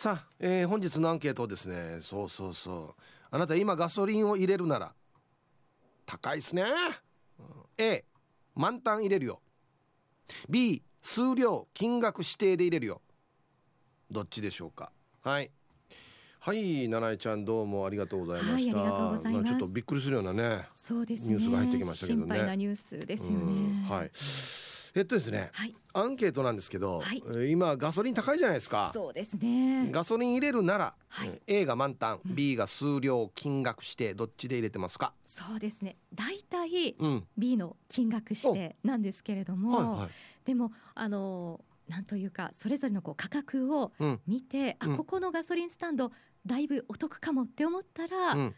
さあ、えー、本日のアンケートですね。そうそうそう。あなた今ガソリンを入れるなら高いっすね、うん、A 満タン入れるよ。B 数量金額指定で入れるよ。どっちでしょうか。はい。はい七重ちゃんどうもありがとうございました、はい、ちょっとびっくりするようなねそうです、ね、ニュースが入ってきましたけどね。心配なニュースですよね。はいえっとですね、はい、アンケートなんですけど、はい、今ガソリン高いじゃないですか。そうですね。ガソリン入れるなら、はい、A が満タン、うん、B が数量金額指定どっちで入れてますか？そうですね。大体、うん、B の金額指定なんですけれども、はいはい、でもあのなんというかそれぞれのこう価格を見て、うん、あここのガソリンスタンドだいぶお得かもって思ったら、うん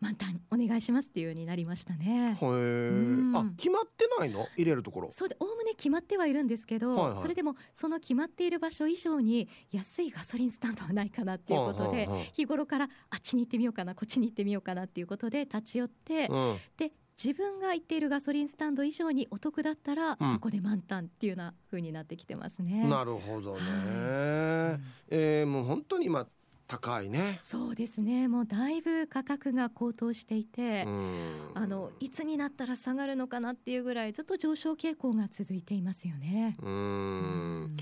満タンお願いしますっていうようになりましたね。へえ、あ決まってないの？入れるところ。そうでおおむね決まってはいるんですけど、はいはい、それでもその決まっている場所以上に安いガソリンスタンドはないかなっていうことで、はいはいはい、日頃からあっちに行ってみようかなこっちに行ってみようかなっていうことで立ち寄って、うん、で自分が行っているガソリンスタンド以上にお得だったら、うん、そこで満タンっていうような風になってきてますね。なるほどね。はい、えー、もう本当に今高いね。そうですね。もうだいぶ価格が高騰していてあのいつになったら下がるのかなっていうぐらいずっと上昇傾向が続いていますよね。うん。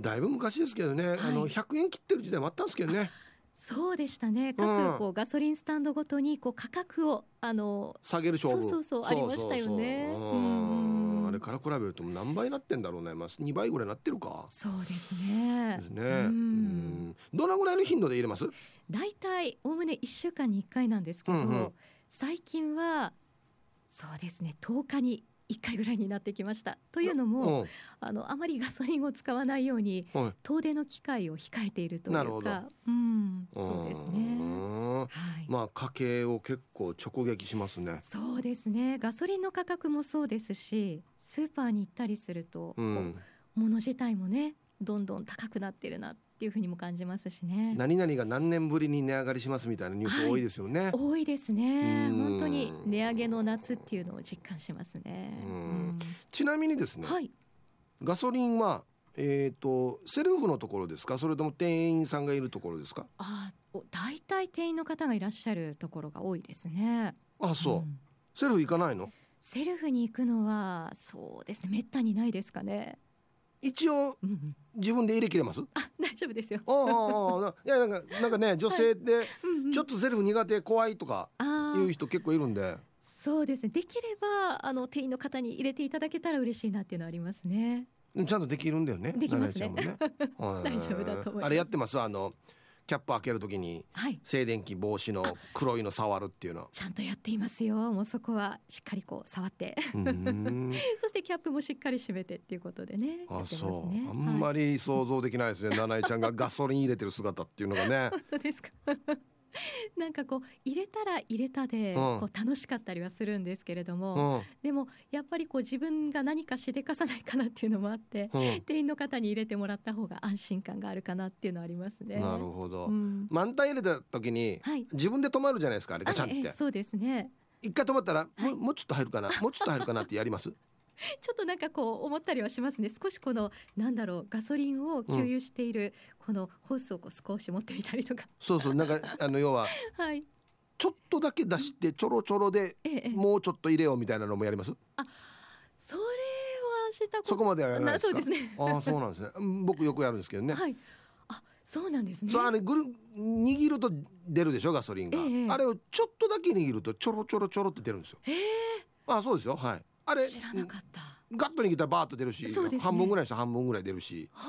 だいぶ昔ですけどね、はい、あの100円切ってる時代もあったんですけどね。そうでしたね。各こうガソリンスタンドごとにこう価格をあの下げる勝負。そうそうそうありましたよね。あれから比べると何倍なってんだろうね、まあ、2倍ぐらいなってるか。そうですね。ですね。うん。どのぐらいの頻度で入れます？大体おおむね1週間に1回なんですけど、うんうん、最近はそうですね10日に1回ぐらいになってきました。というのも、うん、あのあまりガソリンを使わないように、うん、遠出の機会を控えているというか、うん、そうですね、はい、まあ家計を結構直撃しますね。そうですね。ガソリンの価格もそうですしスーパーに行ったりすると、うん、物自体もねどんどん高くなってるなっていうふうにも感じますしね。何々が何年ぶりに値上がりしますみたいなニュース多いですよね、はい、多いですね。本当に値上げの夏っていうのを実感しますね。ちなみにですね、はい、ガソリンはえっ、ー、とセルフのところですか？それとも店員さんがいるところですか？あ大体店員の方がいらっしゃるところが多いですね。あそう、うん、セルフ行かないの？セルフに行くのはそうですねめったにないですかね。一応、自分で入れ切れます？あ大丈夫ですよ。ああいやなんかなんかね女性でちょっとセルフ苦手怖いとかいう人結構いるんで。そうですね。できればあの店員の方に入れていただけたら嬉しいなっていうのはありますね。ちゃんとできるんだよね。できますね。ね。大丈夫だと思います。あれやってます？あのキャップ開けるときに、静電気防止の黒いの触るっていうの。ちゃんとやっていますよ。もうそこはしっかりこう触って。そしてキャップもしっかり閉めてっていうことでねあそう。あんまり想像できないですね、はい、七重ちゃんがガソリン入れてる姿っていうのがね。本当ですか？なんかこう入れたら入れたでこう楽しかったりはするんですけれども、うん、でもやっぱりこう自分が何かしでかさないかなっていうのもあって、うん、店員の方に入れてもらった方が安心感があるかなっていうのはありますね。なるほど、うん、満タン入れた時に、はい、自分で止まるじゃないですかあれガチャンって。そうですね。一回止まったら、はい、もうちょっと入るかなもうちょっと入るかなってやります？ちょっとなんかこう思ったりはしますね。少しこのなんだろうガソリンを給油しているこのホースをこう少し持ってみたりとか、そうそうなんか あの要は、はい、ちょっとだけ出してちょろちょろで、もうちょっと入れようみたいなのもやります？あそれはしたそこまではやらないですか？そうですね。あそうなんですね。僕よくやるんですけどね。はい。あそうなんですね。そうあれぐる握ると出るでしょ？ガソリンが、えあれをちょっとだけ握るとちょろちょろちょろって出るんですよ。へえ。あそうですよ。はいあれ知らなかった。ガッと握ったらバーッと出るし、ね、半分ぐらいしたら半分ぐらい出るし。は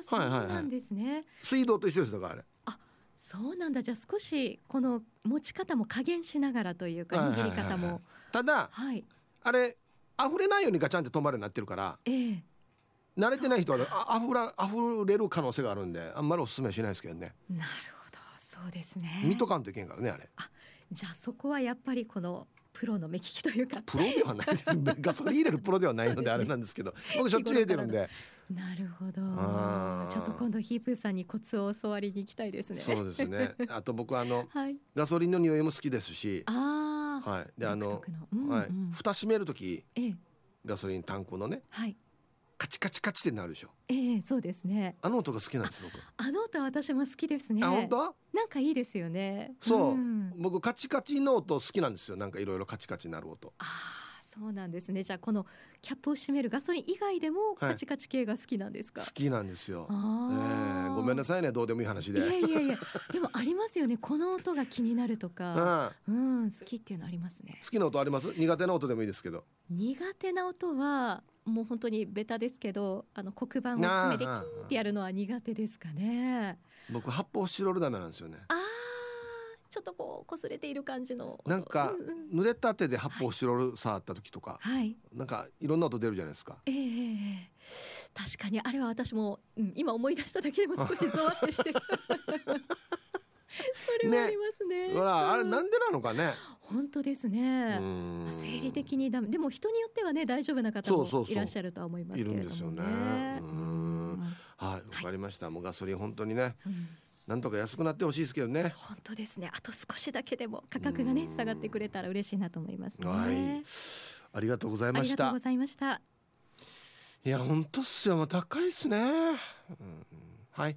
あそうなんですね、はいはい、水道と一緒ですだからあれ。あそうなんだ。じゃあ少しこの持ち方も加減しながらというか握り方も、ただ、はい、あれ溢れないようにガチャンって止まるようになってるから、えー、慣れてない人はあふら溢れる可能性があるんであんまりおすすめしないですけどね。なるほど。そうですね。見とかんといけんからねあれ。あじゃあそこはやっぱりこのプロの目利きというか。プロではない ガソリン入れるプロではないのであれなんですけど。僕しょっちゅう入れてるんで。なるほど。ちょっと今度ヒープーさんにコツを教わりに行きたいですね。そうですね。あと僕あの、はい、ガソリンの匂いも好きですし。あはい。であの、うんうん、はい。蓋閉める時、ええ、ガソリンタンクのね、はい、カチカチカチってなるでしょ。ええそうですね。あの音が好きなんです僕。あの音は私も好きですね。あ本当？なんかいいですよね。そう、ん。僕カチカチの音好きなんですよ。なんかいろいろカチカチなる音。ああそうなんですね。じゃあこのキャップを閉めるガソリン以外でもはい。カチカチ系が好きなんですか、好きなんですよ、えーごめんなさいね。どうでもいい話で。いやいやいやでもありますよね。この音が気になると うん、か好うん好きっていうのありますね。きな音あります？苦手な音でもいいですけど。苦手な音はもう本当にベタですけどあの黒板を詰めてキーってやるのは苦手ですかね。僕発泡スチロールダメなんですよね。あーちょっとこう擦れている感じの。音なんかうんうん。濡れた手で発泡スチロール触った時とか、はい。なんかいろんな音出るじゃないですか。ええええええ。確かにあれは私も、うん、今思い出しただけでも少しゾワってして。それはありますね。ほらあれうんなんでなのかね 本当ですうね、ん生理的にダメでも人によってはね大丈夫な方もそうそうそう。いらっしゃるとは思いますけれどもね。いるんですよね。はいわかりました、もうガソリン本当にねうん。なんとか安くなってほしいですけどね。本当ですね。あと少しだけでも価格がねうん。下がってくれたら嬉しいなと思いますね、はい。ありがとうございあました。りがとうございました。いや本当っすよ。もう高いっすね、うん。はい、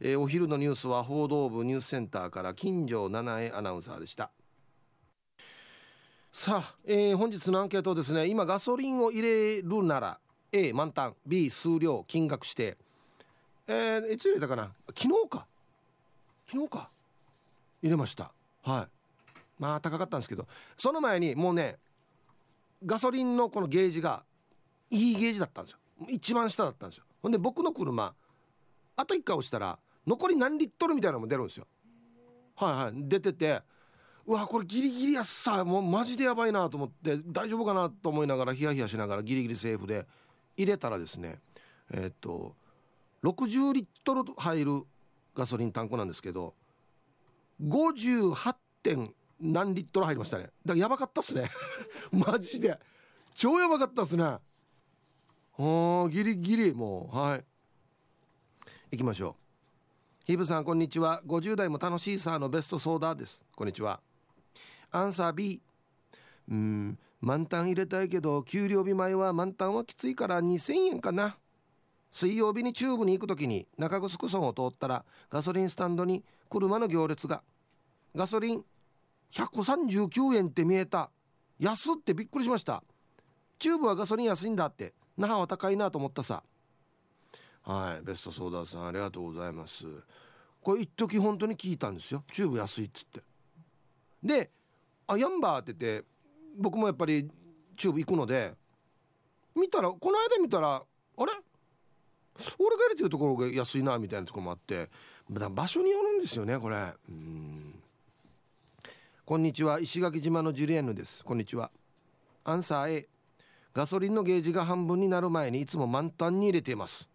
えーお昼のニュースは報道部ニュースセンターから金城七重アナウンサーでしたさあ、えー本日のアンケートですね今ガソリンを入れるなら A 満タン B 数量金額指定えーいつ入れたかな？昨日か。昨日か。入れました。はい。まあ高かったんですけど。その前にもうねガソリンのこのゲージがいいゲージだったんですよ。一番下だったんですよ。ほんで僕の車あと1回押したら残り何リットルみたいなのも出るんですよ。はいはい。出ててうわこれギリギリやっさもうマジでやばいなと思って大丈夫かなと思いながらヒヤヒヤしながらギリギリセーフで入れたらですねえっと60リットル入るガソリンタンクなんですけど58点何リットル入りましたね。だからやばかったっすね。マジで。超やばかったっすね。あーギリギリもうはい。行きましょう。ヒブさんこんにちは。50代も楽しいさーのベストソーダです。こんにちは。アンサー B. うん満タン入れたいけど給料日前は満タンはきついから2000円かな。水曜日にチューブに行く時に中城村を通ったらガソリンスタンドに車の行列が。ガソリン139円って見えた。安ってびっくりしました。チューブはガソリン安いんだって。那覇は高いなと思ったさ。はいベストソーダさんありがとうございます。これ一時本当に聞いたんですよ。チューブ安いっつって。であやんばるって言って僕もやっぱりチューブ行くので見たらこの間見たらあれ？俺が入れてるところが安いなみたいなところもあってだ場所によるんですよねこれ。うん。こんにちは。石垣島のジュリエンヌです。こんにちは。アンサー A ガソリンのゲージが半分になる前にいつも満タンに入れています。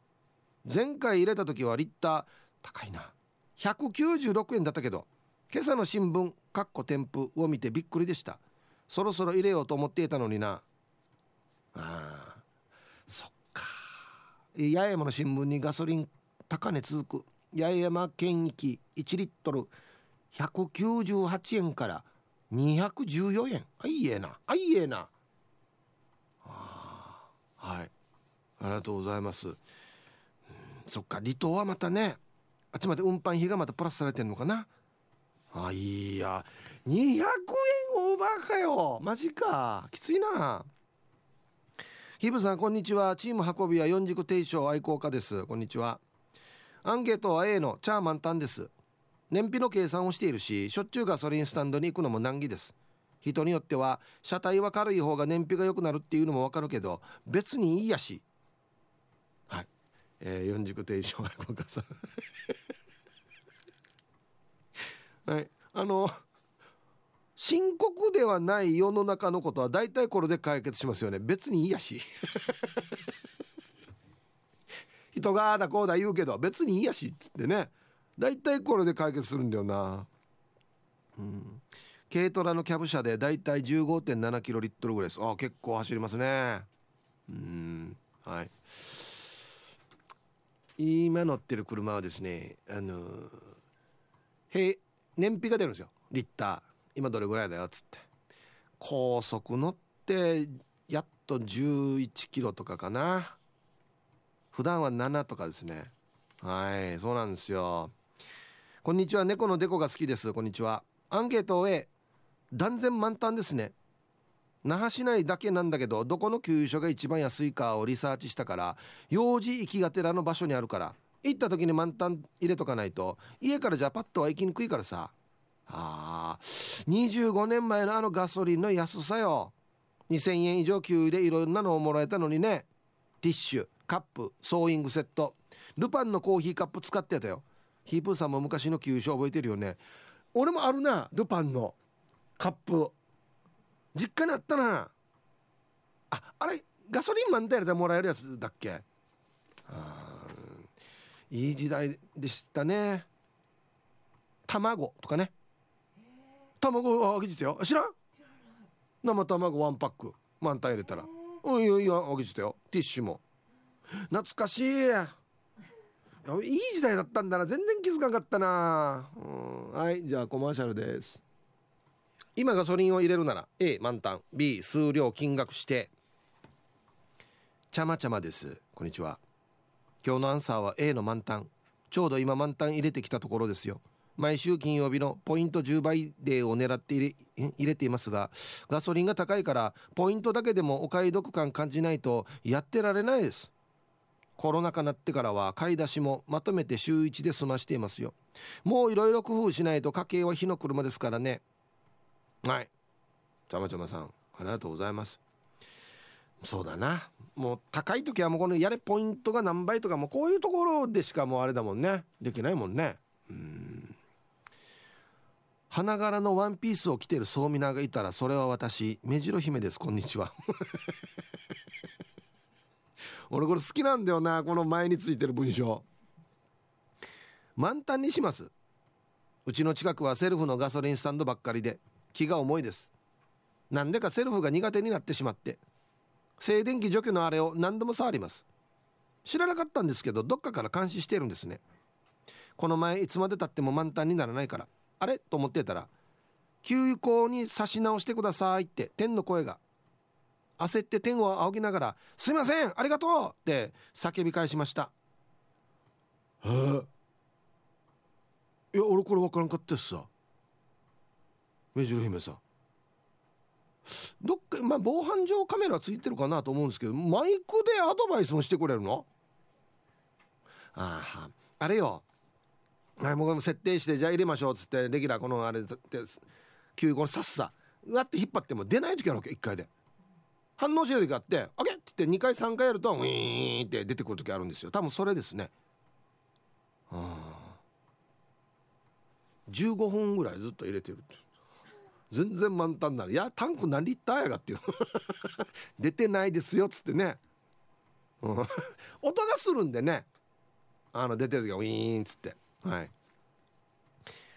前回入れた時はリッター高いな。196円だったけど今朝の新聞かっこ添付を見てびっくりでした。そろそろ入れようと思っていたのにな。あそっか。八重山の新聞にガソリン高値続く。八重山県域1リットル198円から214円。あいいえな。あいいえな。あはい。ありがとうございます、うんそっか。離島はまたねあっちまで運搬費がまたプラスされてんのかな。あいや。200円オーバーかよ。マジか。きついな。ヒブさんこんにちは。チーム運びは四軸定称愛好家です。こんにちは。アンケートは A のチャーマンタンです。燃費の計算をしているししょっちゅうガソリンスタンドに行くのも難儀です。人によっては車体は軽い方が燃費が良くなるっていうのもわかるけど別にいいやし。はい、えー、四軸定称愛好家さん。はい。あの深刻ではない世の中のことは大体これで解決しますよね。別にいいやし。人がだこうだ言うけど別にいいやしっつってね。大体これで解決するんだよな。うん。軽トラのキャブ車で大体15.7キロリットルぐらいです。あ結構走りますね。うん。はい。今乗ってる車はですねあのへ燃費が出るんですよ。リッター。今どれぐらいだよっつって。高速乗ってやっと11キロとかかな。普段は7とかですね。はいそうなんですよ。こんにちは。猫のデコが好きです。こんにちは。アンケートを A 断然満タンですね。那覇市内だけなんだけどどこの給油所が一番安いかをリサーチしたから幼児行きがてらの場所にあるから。行った時に満タン入れとかないと家からじゃパッとは行きにくいからさ。あ25年前のあのガソリンの安さよ。2000円以上給油でいろんなのをもらえたのにね。ティッシュカップソーイングセット。ルパンのコーヒーカップ使ってたよ。ヒープーさんも昔の給油所覚えてるよね。俺もあるなルパンのカップ。実家にあったな。ああれガソリン満タンでもらえるやつだっけ？いい時代でしたね。卵とかね。卵あげてたよ。知らん？生卵ワンパック。満タン入れたら。うんいやいやあげてたよ。ティッシュも。懐かしい。いい時代だったんだな。全然気づかなかったな、うん、はいじゃあコマーシャルです。今ガソリンを入れるなら A 満タン。B 数量金額指定。ちゃまちゃまです。こんにちは。今日のアンサーは A の満タン。ちょうど今満タン入れてきたところですよ。毎週金曜日のポイント10倍デーを狙って入れ入れていますがガソリンが高いからポイントだけでもお買い得感感じないとやってられないです。コロナ禍になってからは買い出しもまとめて週1で済ましていますよ。もういろいろ工夫しないと家計は火の車ですからね。はい。ちゃまちゃまさんありがとうございます。そうだな。もう高い時はもうこのやれポイントが何倍とかもうこういうところでしかもうあれだもんね。できないもんね。うん。花柄のワンピースを着てる総ミナーがいたらそれは私目白姫です。こんにちは。俺これ好きなんだよなこの前についてる文章。満タンにします。うちの近くはセルフのガソリンスタンドばっかりで気が重いです。なんでかセルフが苦手になってしまって。静電気除去のあれを何度も触ります。知らなかったんですけどどっかから監視してるんですね。この前いつまでたっても満タンにならないから。あれ？と思ってたら休校に差し直してくださいって天の声が。焦って天を仰ぎながら「すいませんありがとう!」って叫び返しました。え？いや俺これ分からんかったしさ目白姫さん。どっかまあ防犯上カメラついてるかなと思うんですけどマイクでアドバイスもしてくれるの？あああれよ。はいも設定してじゃあ入れましょうっつってレギュラーこのあれって急にさっさ。うわって引っ張っても出ない時あるわけ1回で。反応しない時あって「あけ!」って言って2回3回やるとウィーンって出てくる時あるんですよ。多分それですね。はあ15分ぐらいずっと入れてるって全然満タンなるいやタンク何リッターやがっていう。出てないですよっつってね、音がするんでね。あの出てる時はウィーンっつって。はい。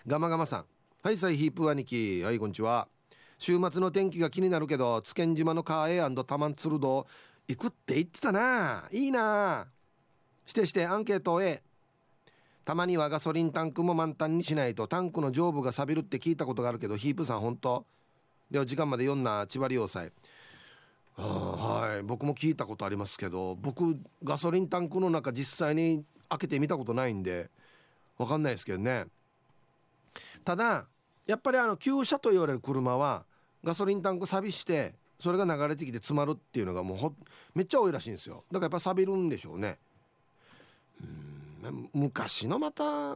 ガマガマさん。はいサイヒープ兄貴。はいこんにちは。週末の天気が気になるけど津堅島のカーエタマンツルド行くって言ってたな。いいな。してしてアンケート A たまにはガソリンタンクも満タンにしないとタンクの上部が錆びるって聞いたことがあるけどヒープさん本当？では時間まで読んだ千葉要塞はい。僕も聞いたことありますけど僕ガソリンタンクの中実際に開けてみたことないんで分かんないですけどね。ただやっぱりあの旧車と言われる車はガソリンタンク錆びしてそれが流れてきて詰まるっていうのがもうほめっちゃ多いらしいんですよ。だからやっぱ錆びるんでしょうね。昔のまた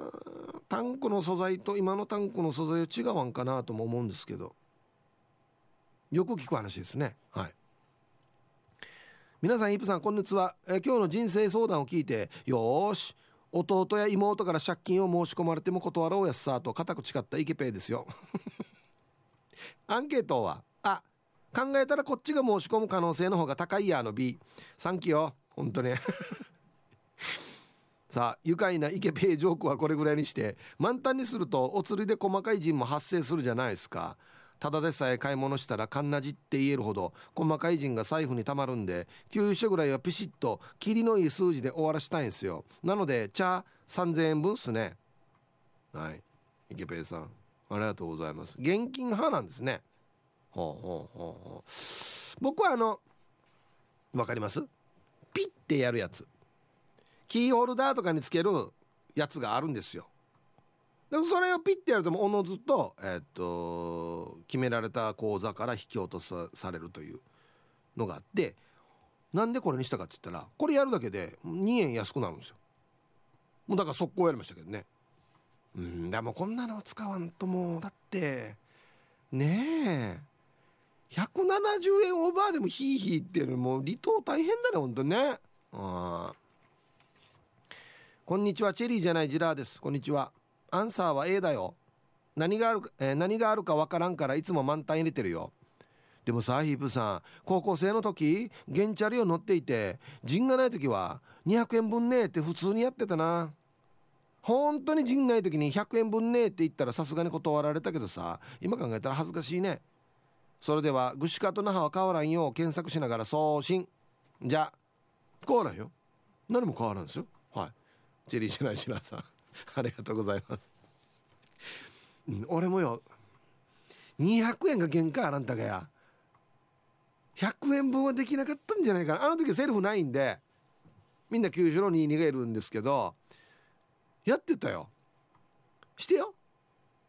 タンクの素材と今のタンクの素材は違わんかなとも思うんですけど。よく聞く話ですね。はい。皆さんイープさんこんにちは、え今日の人生相談を聞いてよし。弟や妹から借金を申し込まれても断ろうやっさと固く誓ったイケペイですよ。アンケートはあ考えたらこっちが申し込む可能性の方が高いやの B サンキュー本当に。さあ愉快なイケペイジョークはこれぐらいにして満タンにするとお釣りで細かい陣も発生するじゃないですか。ただでさえ買い物したらカンナジって言えるほど細かい陣が財布にたまるんで給書ぐらいはピシッとキリのいい数字で終わらしたいんですよ。なので茶3000円分っすね。はい。池ペイさん。ありがとうございます。現金派なんですね。ほうほうほうほう。僕はあのわかります？ピッてやるやつ。キーホルダーとかにつけるやつがあるんですよ。でそれをピッてやるとおのずと,、えー、っと決められた口座から引き落とされるというのがあってなんでこれにしたかって言ったらこれやるだけで2円安くなるんですよ。もうだから速攻やりましたけどね。うんでもこんなの使わんともうだってねえ。170円オーバーでもヒーヒーっていうのもう離島大変だねほんとね。あこんにちは。チェリーじゃないジラーです。こんにちは。アンサーは A だよ。何がある,、えー、何があるかわからんからいつも満タン入れてるよ。でもさヒープさん高校生の時原チャリを乗っていて陣がない時は200円分ねえって普通にやってたな。本当に陣ない時に100円分ねえって言ったらさすがに断られたけどさ今考えたら恥ずかしいね。それではグシカと那覇は変わらんよう検索しながら送信。じゃあ変わらんよ。何も変わらんですよ。チェリーじゃないしなさん。ありがとうございます、うん、俺もよ200円が限界あらんたがや。100円分はできなかったんじゃないかな。あの時セルフないんでみんな90の2逃げるんですけどやってたよ。してよ。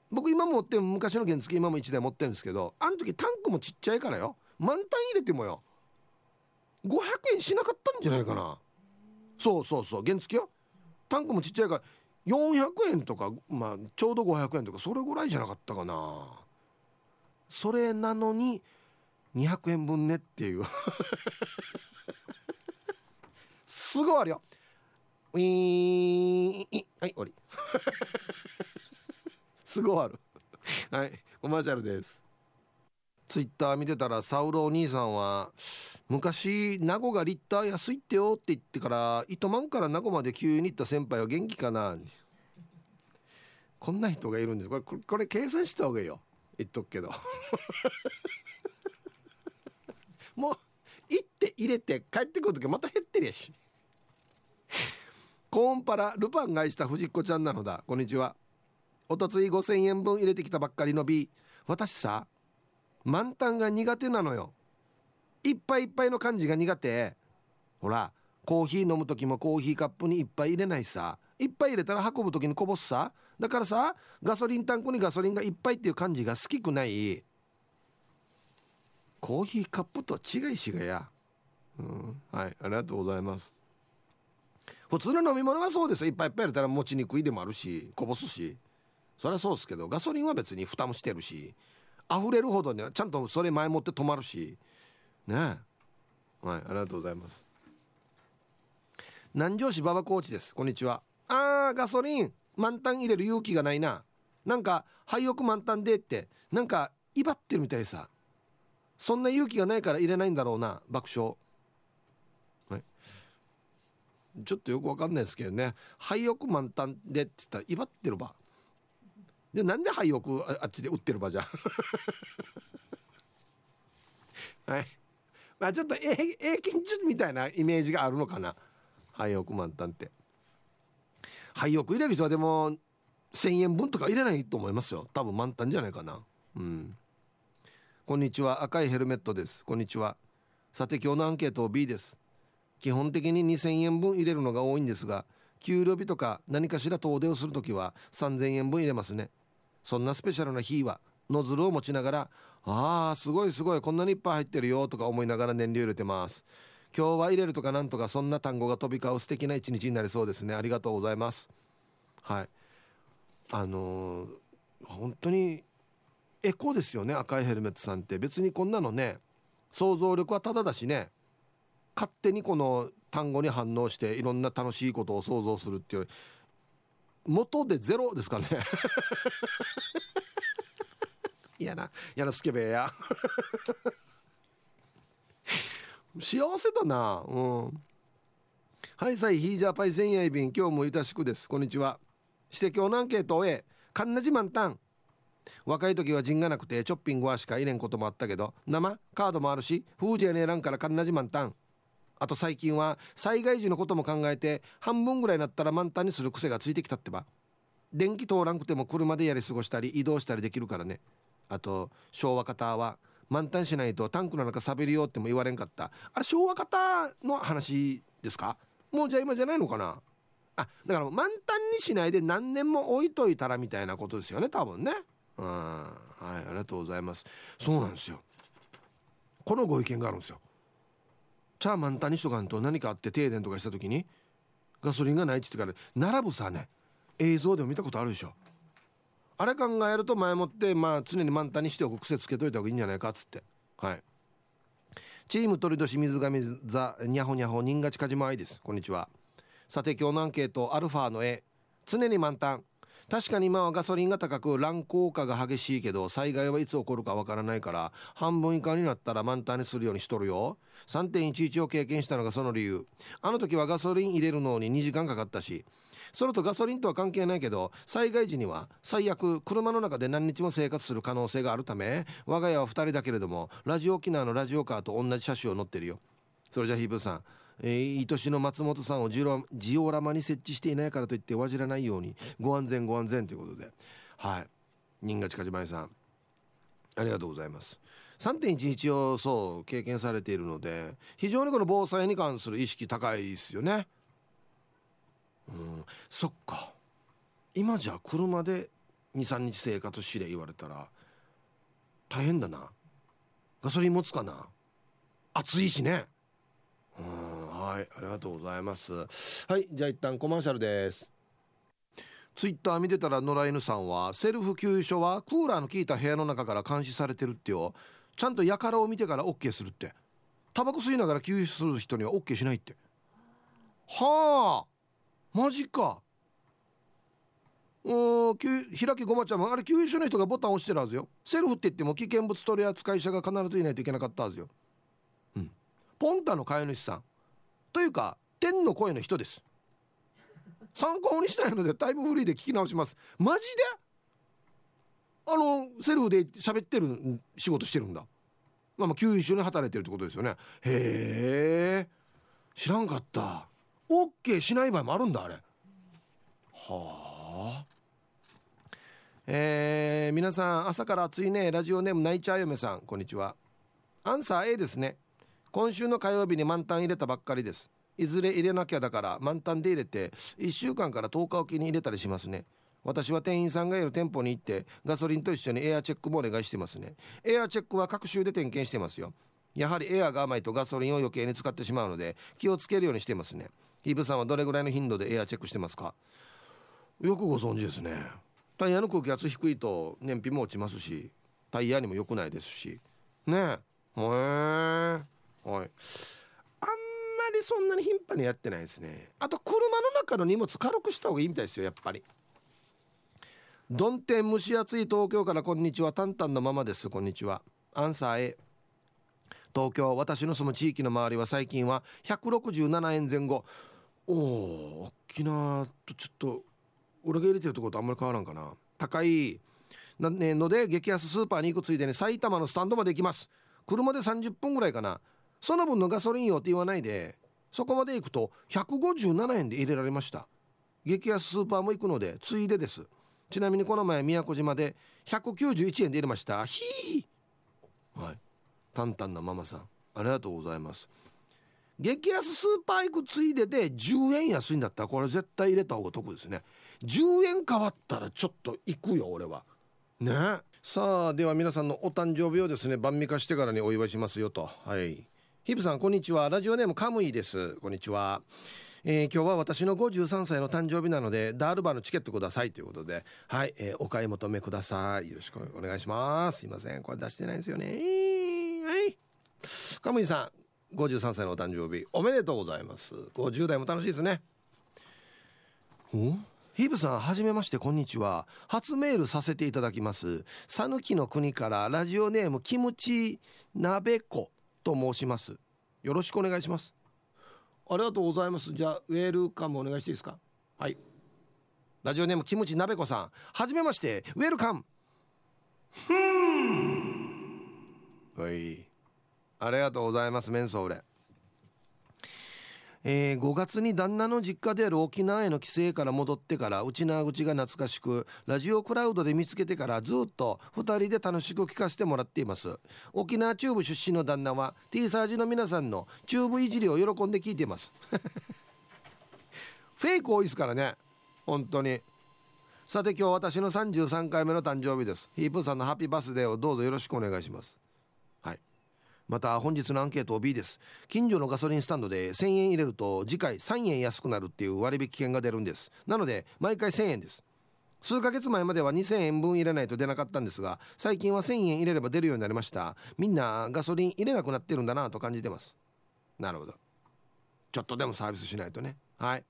僕今持って昔の原付今も1台持ってるんですけどあの時タンクもちっちゃいからよ。満タン入れてもよ。500円しなかったんじゃないかな。そうそうそう。原付よ。タンクもちっちゃいから400円とかまあちょうど500円とかそれぐらいじゃなかったかな。それなのに200円分ねっていう。すごいあるよ。ウィーンはい終わり。すごいある。はいコマーシャルです。ツイッター見てたらサウロお兄さんは昔名護がリッター安いってよって言ってから糸満から名護まで急に行った先輩は元気かな？こんな人がいるんです。これこれ計算した方がいいよ。言っとくけど。もう行って入れて帰ってくる時また減ってるやし。コーンパラルパン買いした藤子ちゃんなのだ。こんにちは。おとつい5000円分入れてきたばっかりの B 私さ満タンが苦手なのよ。いっぱいいっぱいの感じが苦手。ほらコーヒー飲む時もコーヒーカップにいっぱい入れないさ。いっぱい入れたら運ぶ時にこぼすさ。だからさガソリンタンクにガソリンがいっぱいっていう感じが好きくない。コーヒーカップとは違いしがや、うん、はいありがとうございます。普通の飲み物はそうですよ。いっぱいいっぱい入れたら持ちにくいでもあるしこぼすし。そりゃそうですけどガソリンは別に蓋もしてるし。溢れるほどにはちゃんとそれ前もって止まるし。ねはいありがとうございます。南城市馬場コーチです。こんにちは。あーガソリン。満タン入れる勇気がないな。なんか廃屋満タンでって。なんか威張ってるみたいさ。そんな勇気がないから入れないんだろうな。爆笑。はい。ちょっとよくわかんないですけどね。廃屋満タンでって言ったら威張ってるば。でなんで廃屋あっちで売ってるばじゃ？はい。まあちょっと永金術みたいなイメージがあるのかな？廃屋満タンって。廃屋入れる人はでも1,000円分とか入れないと思いますよ。多分満タンじゃないかな。うん。こんにちは。赤いヘルメットです。こんにちは。さて今日のアンケート B です。基本的に2000円分入れるのが多いんですが給料日とか何かしら遠出をするときは3000円分入れますね。そんなスペシャルな日はノズルを持ちながらあーすごいすごいこんなにいっぱい入ってるよとか思いながら燃料入れてます。今日は入れるとかなんとかそんな単語が飛び交う素敵な一日になりそうですね。ありがとうございます。はい。あのー、本当にエコですよね赤いヘルメットさんって。別にこんなのね想像力はただだしね勝手にこの単語に反応していろんな楽しいことを想像するっていう。元でゼロですからね。嫌な嫌なスケベや。幸せだな。うん。はいさいヒージャーパイセンヤイビン今日もいたしくです。こんにちは。して今日のアンケートをえかんなじまんたん若い時は陣がなくてチョッピングはしか入れんこともあったけど生カードもあるしフージェネーランからかんなじまんたんあと最近は災害時のことも考えて半分ぐらいになったら満タンにする癖がついてきたってば。電気通らんくても車でやり過ごしたり移動したりできるからね。あと昭和方は満タンしないとタンクの中錆びるよっても言われんかった。あれ昭和方の話ですか？もうじゃあ今じゃないのかな？あだから満タンにしないで何年も置いといたらみたいなことですよね多分ね。うん。はいありがとうございます。そうなんですよ。このご意見があるんですよ。チャー満タンにしとかんと何かあって停電とかした時にガソリンがないって言ってから並ぶさね。映像でも見たことあるでしょ。あれ考えると前もってまあ常に満タンにしておく癖つけといた方がいいんじゃないかっつって。はい。チーム鳥年水上座にゃほにゃほ人勝梶間愛です。こんにちは。さて今日のアンケートアルファの絵。常に満タン。確かに今はガソリンが高く乱高下が激しいけど災害はいつ起こるかわからないから半分以下になったら満タンにするようにしとるよ。3.11を経験したのがその理由。あの時はガソリン入れるのに2時間かかったしそれとガソリンとは関係ないけど災害時には最悪車の中で何日も生活する可能性があるため我が家は2人だけれどもラジオ沖縄のラジオカーと同じ車種を乗ってるよ。それじゃヒープーさんえー、愛しの松本さんをジオラマに設置していないからといってわじらないようにご安全ご安全ということで。はい。新賀近島さんありがとうございます。3.11をそう経験されているので非常にこの防災に関する意識高いですよね。うん。そっか。今じゃ車で23日生活しれ言われたら大変だな。ガソリン持つかな。暑いしね。うん。はいありがとうございます。はいじゃあ一旦コマーシャルです。ツイッター見てたら野良犬さんはセルフ給油所はクーラーの効いた部屋の中から監視されてるってよ。ちゃんとやからを見てから OK するって。タバコ吸いながら給油する人には OK しないって。はあ。マジか。うん開きごまちゃん。もあれ給油所の人がボタン押してるはずよ。セルフって言っても危険物取扱者が必ずいないといけなかったはずよ。うん。ポンタの飼い主さん。というか天の声の人です。参考にしたいのでタイムフリーで聞き直します。マジで？あのセルフで喋ってる仕事してるんだ。まあまあ給油に働いてるってことですよね。へえ。知らんかった。OK しない場合もあるんだあれ。はあ。えー、皆さん朝から暑いね。ラジオネームナイチャー嫁さん。こんにちは。アンサー A ですね。今週の火曜日に満タン入れたばっかりです。いずれ入れなきゃだから満タンで入れて1週間から10日おきに入れたりしますね。私は店員さんがいる店舗に行ってガソリンと一緒にエアチェックもお願いしてますね。エアチェックは各週で点検してますよ。やはりエアが甘いとガソリンを余計に使ってしまうので気をつけるようにしてますね。ヒーブさんはどれぐらいの頻度でエアチェックしてますか？よくご存知ですね。タイヤの空気圧低いと燃費も落ちますしタイヤにも良くないですし。ねえ。へえはい。あんまりそんなに頻繁にやってないですね。あと車の中の荷物軽くした方がいいみたいですよやっぱり。どん天蒸し暑い東京からこんにちはタンタンのままですこんにちは。アンサー A 東京私の住む地域の周りは最近は167円前後。おお大きなとちょっと俺が入れてるところとあんまり変わらんかな。高いな、ね、ので激安スーパーに行くついでに埼玉のスタンドまで行きます。車で30分ぐらいかな。その分のガソリンよって言わないでそこまで行くと157円で入れられました。激安スーパーも行くのでついでです。ちなみにこの前宮古島で191円で入れました。ひー！はい。タンタンなママさん。ありがとうございます。激安スーパー行くついでで10円安いんだったらこれ絶対入れた方が得ですね。10円変わったらちょっと行くよ俺は。ね。さあでは皆さんのお誕生日をですね晩味化してからにお祝いしますよと。はい。ヒブさんこんにちは。ラジオネームカムイです。こんにちは。えー、今日は私の53歳の誕生日なのでダールバーのチケットくださいということではい、えー、お買い求めください。よろしくお願いします。すいません。これ出してないんですよね。はい。カムイさん53歳のお誕生日おめでとうございます。50代も楽しいですね。おヒブさんはじめましてこんにちは。初メールさせていただきます。讃岐の国からラジオネームキムチ鍋子と申します。よろしくお願いします。ありがとうございます。じゃあウェルカムお願いしていいですか？はい。ラジオネームキムチ鍋子さん。はじめましてウェルカム。はい。ありがとうございますメンソーレえー、5月に旦那の実家である沖縄への帰省から戻ってから内縄口が懐かしくラジオクラウドで見つけてからずっと2人で楽しく聞かせてもらっています。沖縄中部出身の旦那は T サージの皆さんのチューブいじりを喜んで聞いています。フェイク多いですからね本当に。さて今日私の33回目の誕生日です。ヒープーさんのハッピーバースデーをどうぞよろしくお願いします。また本日のアンケート B です。近所のガソリンスタンドで1000円入れると次回3円安くなるっていう割引券が出るんです。なので毎回1000円です。数ヶ月前までは2000円分入れないと出なかったんですが最近は1000円入れれば出るようになりました。みんなガソリン入れなくなってるんだなと感じてます。なるほど。ちょっとでもサービスしないとね。はい。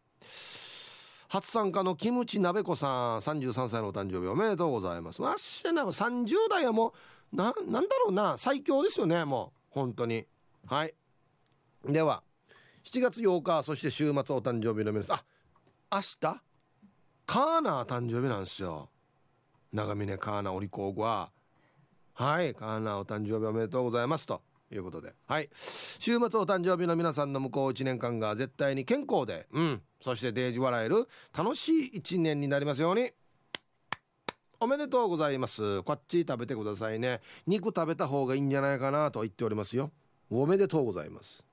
初参加のキムチ鍋子さん33歳のお誕生日おめでとうございます。わっしゃな30代はもうななんだろうな。最強ですよねもう。本当に。はい。では7月8日そして週末お誕生日の皆さん。あ明日？カーナー誕生日なんですよ。長峰カーナーお利口は。はいカーナーお誕生日おめでとうございます。ということで。はい。週末お誕生日の皆さんの向こう1年間が絶対に健康でうん。そしてデージ笑える楽しい1年になりますように。おめでとうございます。こっち食べてくださいね。肉食べた方がいいんじゃないかなと言っておりますよ。おめでとうございます。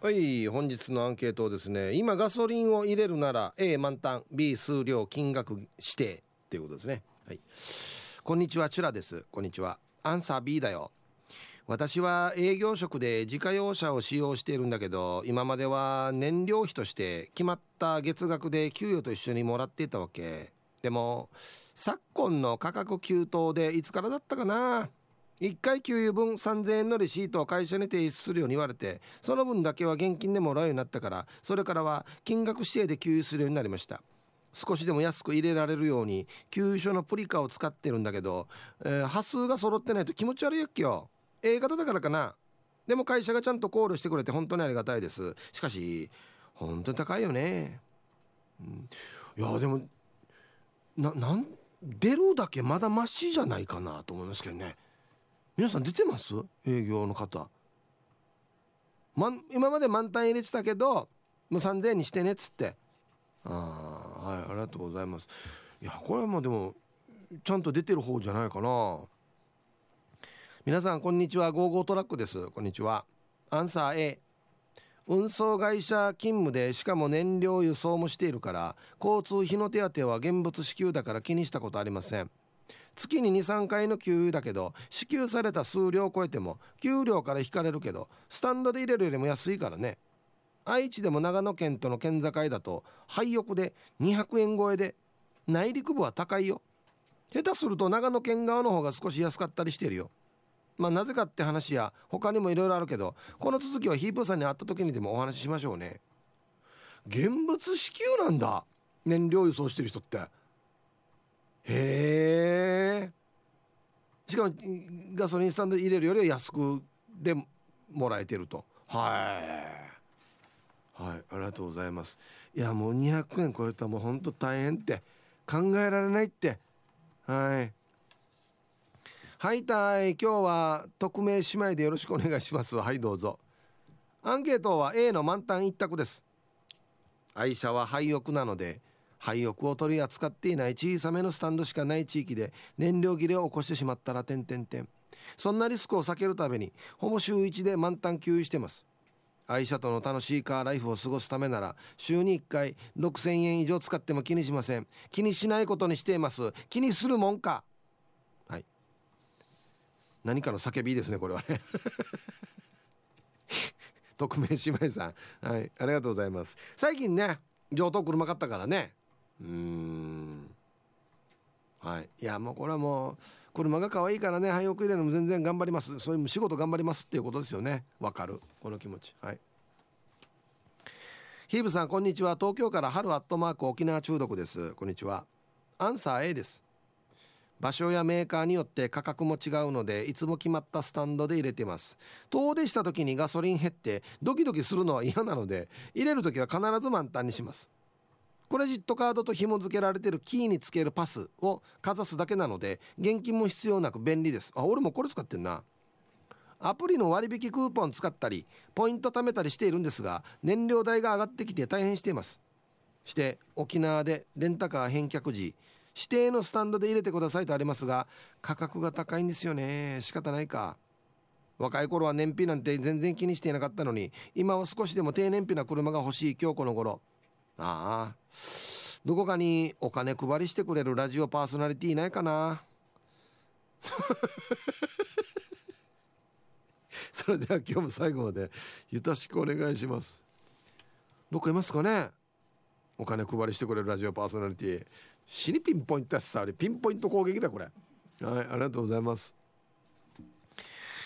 はい本日のアンケートですね今ガソリンを入れるなら A 満タン B 数量金額指定。っていうことですね。はい。こんにちはチュラです。こんにちは。アンサー B だよ。私は営業職で自家用車を使用しているんだけど今までは燃料費として決まった月額で給与と一緒にもらっていたわけ。でも昨今の価格急騰でいつからだったかな。1回給油分3000円のレシートを会社に提出するように言われてその分だけは現金でもらうようになったからそれからは金額指定で給油するようになりました。少しでも安く入れられるように給油所のプリカを使ってるんだけど、えー、波数が揃ってないと気持ち悪いやっけよ。A 型だからかな。でも会社がちゃんとコールしてくれて本当にありがたいです。しかし本当に高いよね、うん、いやでもななん出るだけまだマシじゃないかなと思いますけどね。皆さん出てます？営業の方、ま、今まで満タン入れてたけどもう3000円にしてねっつって。ああはいありがとうございます。いやこれはもうでもちゃんと出てる方じゃないかな。皆さんこんにちは。ゴーゴートラックです。こんにちは。アンサー A 運送会社勤務でしかも燃料輸送もしているから交通費の手当は現物支給だから気にしたことありません。月に23回の給油だけど支給された数量を超えても給料から引かれるけどスタンドで入れるよりも安いからね。愛知でも長野県との県境だと廃屋で200円超えで内陸部は高いよ。下手すると長野県側の方が少し安かったりしてるよ。まあなぜかって話や他にもいろいろあるけどこの続きはヒープーさんに会った時にでもお話ししましょうね。現物支給なんだ燃料輸送してる人って。へえしかもガソリンスタンド入れるよりは安くでもらえてると。はい。はいありがとうございます。いやもう200円超えたらもうほんと大変って考えられないって。はい。はいたい今日は匿名姉妹でよろしくお願いします。はいどうぞ。アンケートは A の満タン一択です。愛車は廃屋なので廃屋を取り扱っていない小さめのスタンドしかない地域で燃料切れを起こしてしまったら点々点そんなリスクを避けるためにほぼ週1で満タン給油してます。愛車との楽しいカーライフを過ごすためなら週に1回6000円以上使っても気にしません。気にしないことにしています。気にするもんか。何かの叫びですねこれはね。匿名姉妹さん。はいありがとうございます。最近ね上等車買ったからね。うん。はい。いやもうこれはもう車が可愛いからね廃屋入れるのも全然頑張ります。そういう仕事頑張りますっていうことですよね。わかる。この気持ち。はい。ヒーブさんこんにちは。東京から春アットマーク沖縄中毒です。こんにちは。アンサー A です。場所やメーカーによって価格も違うのでいつも決まったスタンドで入れてます。遠出した時にガソリン減ってドキドキするのは嫌なので入れる時は必ず満タンにします。クレジットカードと紐付けられてるキーにつけるパスをかざすだけなので現金も必要なく便利です。あ俺もこれ使ってんな。アプリの割引クーポン使ったりポイント貯めたりしているんですが燃料代が上がってきて大変しています。して沖縄でレンタカー返却時指定のスタンドで入れてくださいとありますが価格が高いんですよね。仕方ないか。若い頃は燃費なんて全然気にしていなかったのに今は少しでも低燃費な車が欲しい今日この頃。ああ。どこかにお金配りしてくれるラジオパーソナリティいないかな。それでは今日も最後までよろしくお願いします。どっかいますかね。お金配りしてくれるラジオパーソナリティ。死にピンポイントやしさピンポイント攻撃だこれ。はいありがとうございます。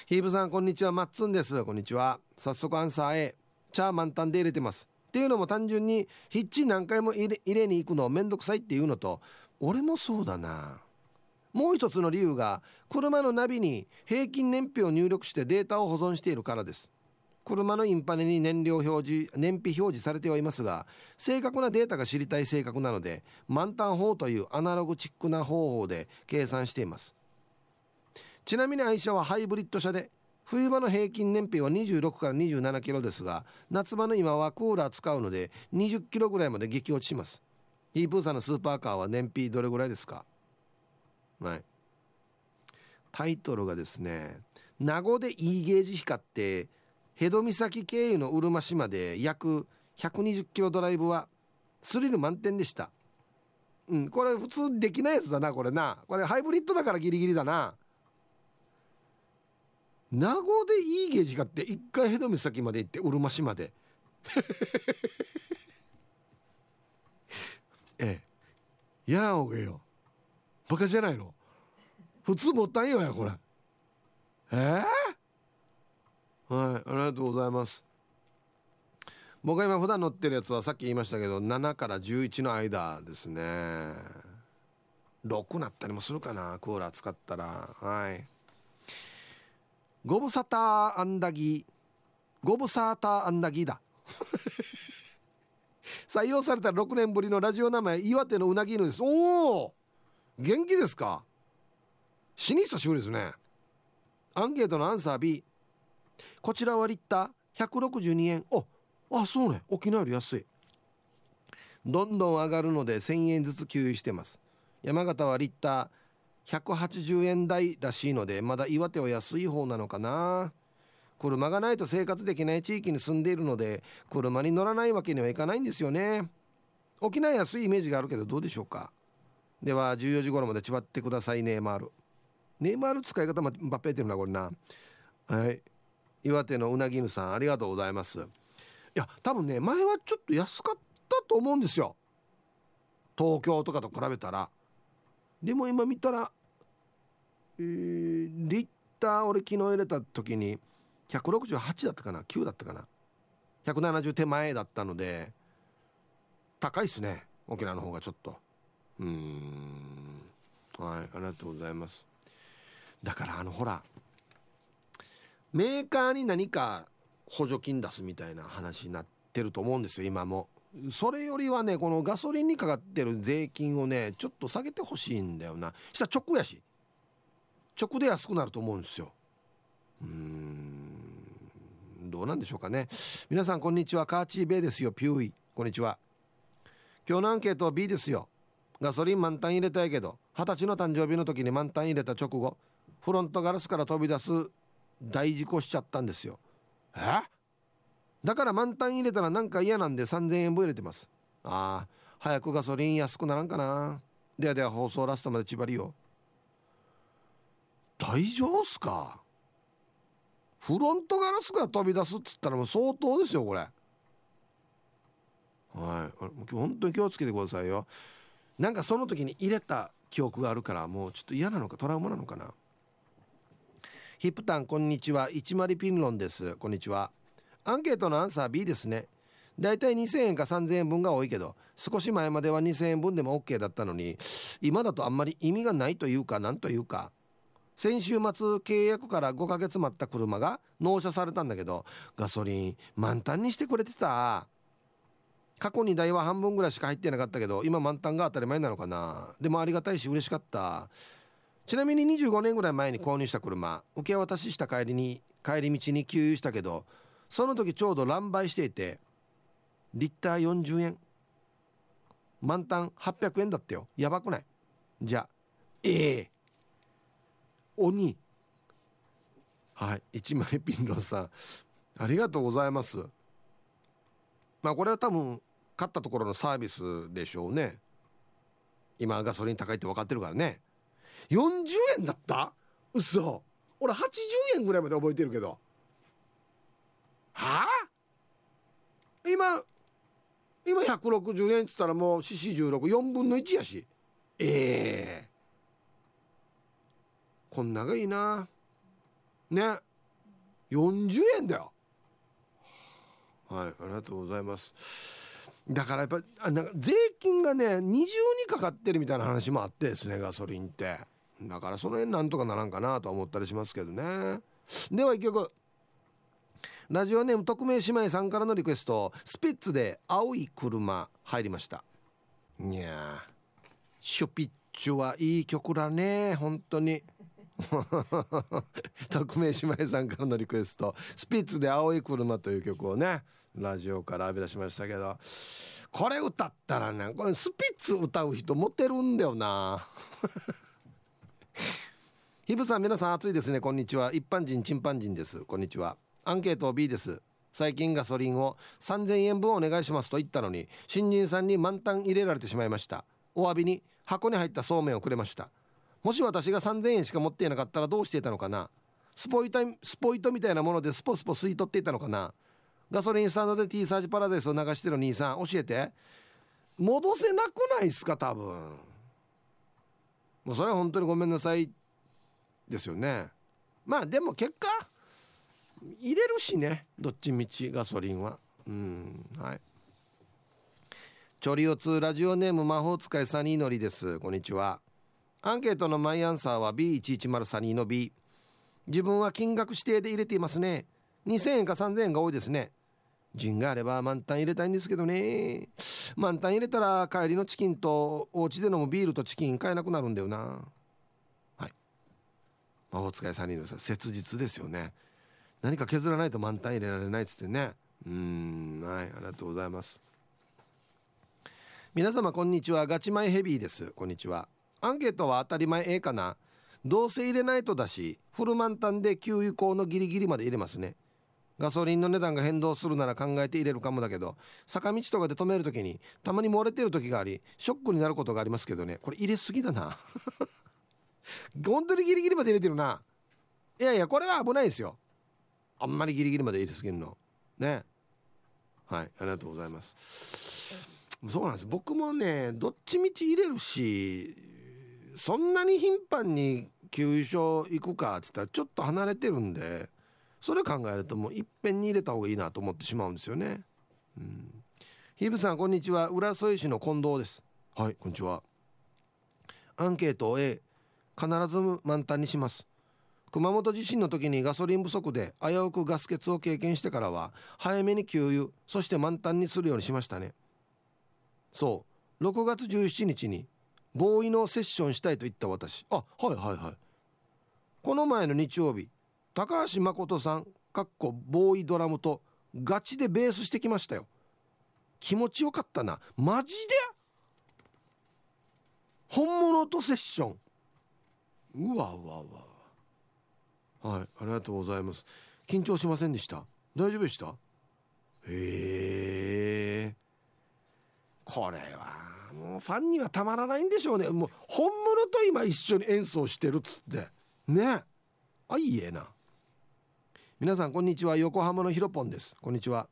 ヒーブさんこんにちは。マッツンです。こんにちは。早速アンサー A チャー満タンで入れてます。っていうのも単純にヒッチ何回も入れ入れに行くのめんどくさいっていうのと俺もそうだな。もう一つの理由が車のナビに平均燃費を入力してデータを保存しているからです。車のインパネに燃料表示燃費表示されてはいますが正確なデータが知りたい性格なので満タン法というアナログチックな方法で計算しています。ちなみに愛車はハイブリッド車で冬場の平均燃費は26から27キロですが夏場の今はクーラー使うので20キロぐらいまで激落ちします。ヒープーさんのスーパーカーは燃費どれぐらいですか？はい。タイトルがですね名護でいいゲージ光って辺戸岬経由のうるま市まで約120キロドライブはスリル満点でした。うんこれ普通できないやつだなこれな。これハイブリッドだからギリギリだな。名護でいいゲージがって一回ヘド岬まで行ってうるま市まで。ええ。やらんほうがいいよ。バカじゃないの。普通もったんよやこれ。ええ？ー、はいありがとうございます。僕が今普段乗ってるやつはさっき言いましたけど7から11の間ですね。6なったりもするかなクーラー使ったら。はい。ご無沙汰アンダギーご無沙汰アンダギだ。採用された6年ぶりのラジオ名前岩手のうなぎ犬です。おお元気ですか？死に久しぶりですね。アンケートのアンサー B こちらはリッター162円。おあそうね。沖縄より安い。どんどん上がるので1000円ずつ給油してます。山形はリッター180円台らしいのでまだ岩手は安い方なのかな。車がないと生活できない地域に住んでいるので車に乗らないわけにはいかないんですよね。沖縄安いイメージがあるけどどうでしょうか。では14時頃までちばってください。ネイマール。ネイマール使い方ばっぺってるなこれな。はい。岩手のうなぎぬさんありがとうございます。いや多分ね前はちょっと安かったと思うんですよ。東京とかと比べたら。でも今見たらえー、リッター俺昨日入れた時に168だったかな？9だったかな？170手前だったので高いっすね。沖縄の方がちょっと。うん。はいありがとうございます。だからあのほらメーカーに何か補助金出すみたいな話になってると思うんですよ今も。それよりはねこのガソリンにかかってる税金をねちょっと下げてほしいんだよな。したら直やし。直で安くなると思うんですよ。うん。どうなんでしょうかね。皆さんこんにちは。カーチーベイですよ。ピューイ。こんにちは。今日のアンケートは B ですよ。ガソリン満タン入れたいけど二十歳の誕生日の時に満タン入れた直後フロントガラスから飛び出す大事故しちゃったんですよ。え？だから満タン入れたらなんか嫌なんで3000円分入れてます。ああ早くガソリン安くならんかな。ではでは放送ラストまで縛りよ大丈夫っすか？フロントガラスが飛び出すっつったらもう相当ですよこれ。はい。本当に気をつけてくださいよ。なんかその時に入れた記憶があるからもうちょっと嫌なのかトラウマなのかなヒップタンこんにちは。一丸ピンロンです。こんにちは。アンケートのアンサー B ですね。だいたい2000円か3000円分が多いけど少し前までは2000円分でも OK だったのに今だとあんまり意味がないというかなんというか。先週末契約から5ヶ月待った車が納車されたんだけどガソリン満タンにしてくれてた。過去に台は半分ぐらいしか入ってなかったけど今満タンが当たり前なのかな。でもありがたいし嬉しかった。ちなみに25年ぐらい前に購入した車受け渡しした帰りに帰り道に給油したけどその時ちょうど乱売していてリッター40円。満タン800円だったよ。やばくない？じゃあええ。ー鬼。はい。一枚ピンロンさん。ありがとうございます。まあこれは多分買ったところのサービスでしょうね。今ガソリン高いって分かってるからね40円だった？嘘。俺80円ぐらいまで覚えてるけど。はあ？今今160円っつったらもう416分の1やし。ええ。ー、こんながいいな。ね。40円だよ。はいありがとうございます。だからやっぱあなんか税金がね二重にかかってるみたいな話もあってですねガソリンって。だからその辺なんとかならんかなと思ったりしますけどね。では一曲。ラジオネーム匿名姉妹さんからのリクエスト。スピッツで青い車入りました。いやシュピッチュはいい曲だね。本当に。匿名姉妹さんからのリクエスト。スピッツで青い車という曲をねラジオから浴び出しましたけど。これ歌ったらねこれスピッツ歌う人モテるんだよな。ひぶさん皆さん暑いですね。こんにちは。一般人チンパンジンです。こんにちは。アンケート B です。最近ガソリンを3000円分お願いしますと言ったのに新人さんに満タン入れられてしまいました。お詫びに箱に入ったそうめんをくれました。もし私が3000円しか持っていなかったらどうしていたのかな？スポイトスポイトみたいなものでスポスポ吸い取っていたのかな？ガソリンスタンドで T サージパラダイスを流してる兄さん教えて。戻せなくないっすか？多分。もうそれは本当にごめんなさいですよね。まあでも結果入れるしね。どっちみちガソリンは。うんはい。チョリオツラジオネーム魔法使いサニーのりです。こんにちは。アンケートのマイアンサーは B110 サニーの B 自分は金額指定で入れていますね。2000円か3000円が多いですね。陣があれば満タン入れたいんですけどね。満タン入れたら帰りのチキンとお家で飲むビールとチキン買えなくなるんだよな。はい。魔法使いサニーのさ切実ですよね。何か削らないと満タン入れられないっつってね。うんはいありがとうございます。皆様こんにちは。ガチマイヘビーです。こんにちは。アンケートは当たり前ええかな。どうせ入れないとだしフル満タンで給油口のギリギリまで入れますね。ガソリンの値段が変動するなら考えて入れるかもだけど坂道とかで止める時にたまに漏れてる時がありショックになることがありますけどね。これ入れすぎだな。本当にギリギリまで入れてるな。いやいやこれは危ないですよ。あんまりギリギリまで入れすぎるの。ね。はいありがとうございます。そうなんです。僕もねどっちみち入れるしそんなに頻繁に給油所行くかっつったらちょっと離れてるんでそれ考えるともういっぺんに入れた方がいいなと思ってしまうんですよね。うん。ヒブさんこんにちは。浦添市の近藤です。はいこんにちは。アンケート A 必ず満タンにします。熊本地震の時にガソリン不足で危うくガス欠を経験してからは早めに給油そして満タンにするようにしましたね。そう。6月17日にボーイのセッションしたいと言った私。あはいはいはい。この前の日曜日高橋誠さんかっこボーイドラムとガチでベースしてきましたよ。気持ちよかったな。マジで？本物とセッション。うわうわうわ。はいありがとうございます。緊張しませんでした？大丈夫でした？へえ。これはもうファンにはたまらないんでしょうね。もう本物と今一緒に演奏してるっつって。ね。あいいえな。皆さんこんにちは。横浜のひろぽんです。こんにちは。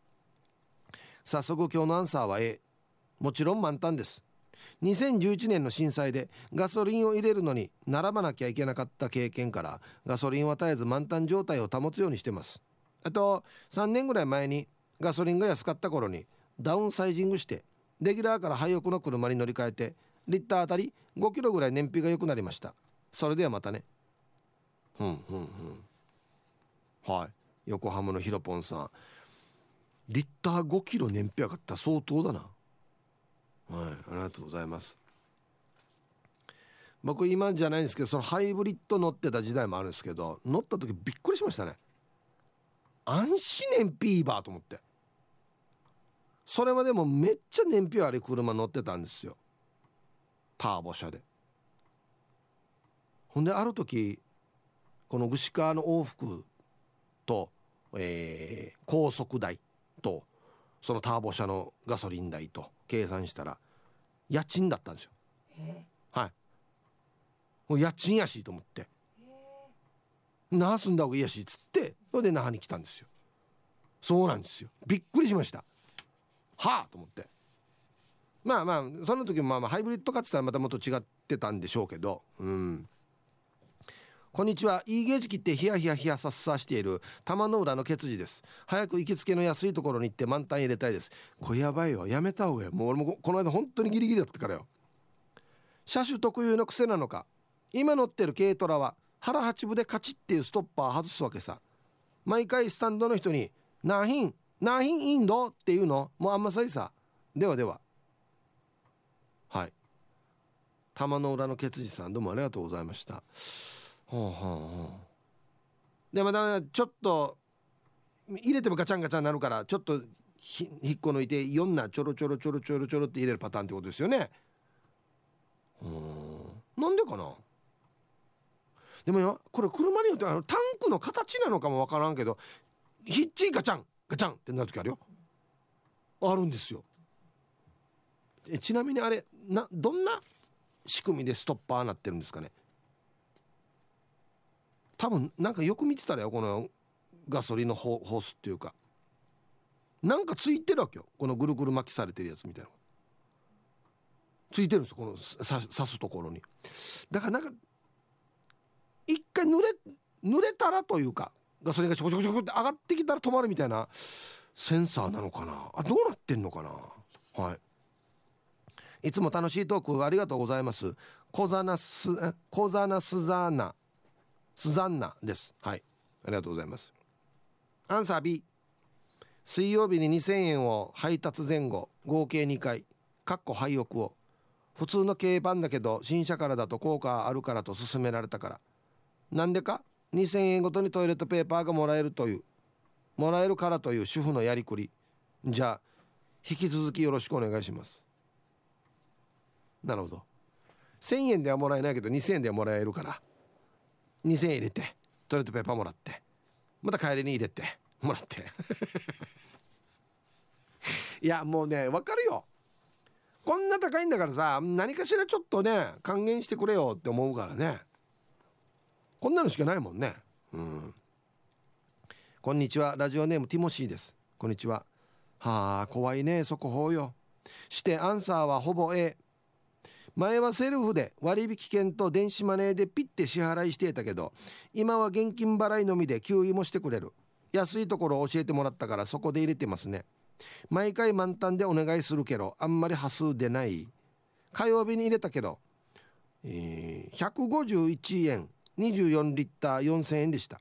早速今日のアンサーは A もちろん満タンです。2011年の震災でガソリンを入れるのに並ばなきゃいけなかった経験からガソリンは絶えず満タン状態を保つようにしてます。あと3年ぐらい前にガソリンが安かった頃にダウンサイジングしてレギュラーから廃屋の車に乗り換えてリッターあたり5キロぐらい燃費が良くなりました。それではまたね。ふんふんふん。はい。横浜のひろぽんさん。リッター5キロ燃費上がった相当だな。はいありがとうございます。僕今じゃないんですけどそのハイブリッド乗ってた時代もあるんですけど乗った時びっくりしましたね。安心燃費いいばと思って。それまでもめっちゃ燃費悪い車乗ってたんですよ。ターボ車で。ほんである時この串川の往復と、えー、高速台とそのターボ車のガソリン代と計算したら家賃だったんですよ。はい。もう家賃やしと思って。那覇住んだ方がいいやしっつってそれで那覇に来たんですよ。そうなんですよ。びっくりしました。はあと思って。まあまあその時もまあまあハイブリッドかっつったらまたもっと違ってたんでしょうけど。うんこんにちは。いいゲージ切ってヒヤヒヤヒヤさっさしている玉の裏のケツジです。早く行きつけの安いところに行って満タン入れたいです。これやばいよ。やめた方がいい。もう俺もこの間本当にギリギリだったからよ。車種特有の癖なのか。今乗ってる軽トラは腹八分でカチッっていうストッパー外すわけさ。毎回スタンドの人に「何品？何品インド?」っていうの？もうあんまさいさ。ではでは。はい。玉の裏のケツジさんどうもありがとうございました。ほうほうほうでまたちょっと入れてもガチャンガチャンなるからちょっとひ引っこ抜いて4なちょろちょろちょろちょろちょろって入れるパターンってことですよね。うん。なんでかな？でもよこれ車によってあのタンクの形なのかもわからんけどヒッチガチャンガチャンってなる時あるよ。あるんですよ。えちなみにあれなどんな仕組みでストッパーなってるんですかね？多分なんかよく見てたらよこのガソリンのホースっていうか。なんかついてるわけよこのぐるぐる巻きされてるやつみたいな。ついてるんですよこの刺すところに。だからなんか一回濡れ濡れたらというかガソリンがちょこちょこちょこって上がってきたら止まるみたいなセンサーなのかな。あどうなってんのかな。はい。いつも楽しいトークありがとうございます。小ザナス小ザナスザーナスザンナです。はい。ありがとうございます。アンサー B 水曜日に2000円を配達前後合計2回かっこ廃屋を。普通の軽バンだけど新車からだと効果あるからと勧められたから。なんでか？2000円ごとにトイレットペーパーがもらえるという。もらえるからという主婦のやりくり。じゃあ引き続きよろしくお願いします。なるほど。1000円ではもらえないけど2000円ではもらえるから。2000円入れてトイレットペーパーもらってまた帰りに入れてもらって。いやもうね分かるよ。こんな高いんだからさ何かしらちょっとね還元してくれよって思うからね。こんなのしかないもんね。うん。こんにちはラジオネームティモシーです。こんにちは。はあ怖いね速報よ。してアンサーはほぼ A 前はセルフで割引券と電子マネーでピッて支払いしてたけど今は現金払いのみで給油もしてくれる。安いところを教えてもらったからそこで入れてますね。毎回満タンでお願いするけどあんまり端数出ない。火曜日に入れたけど、えー、151円24リッター4000円でした。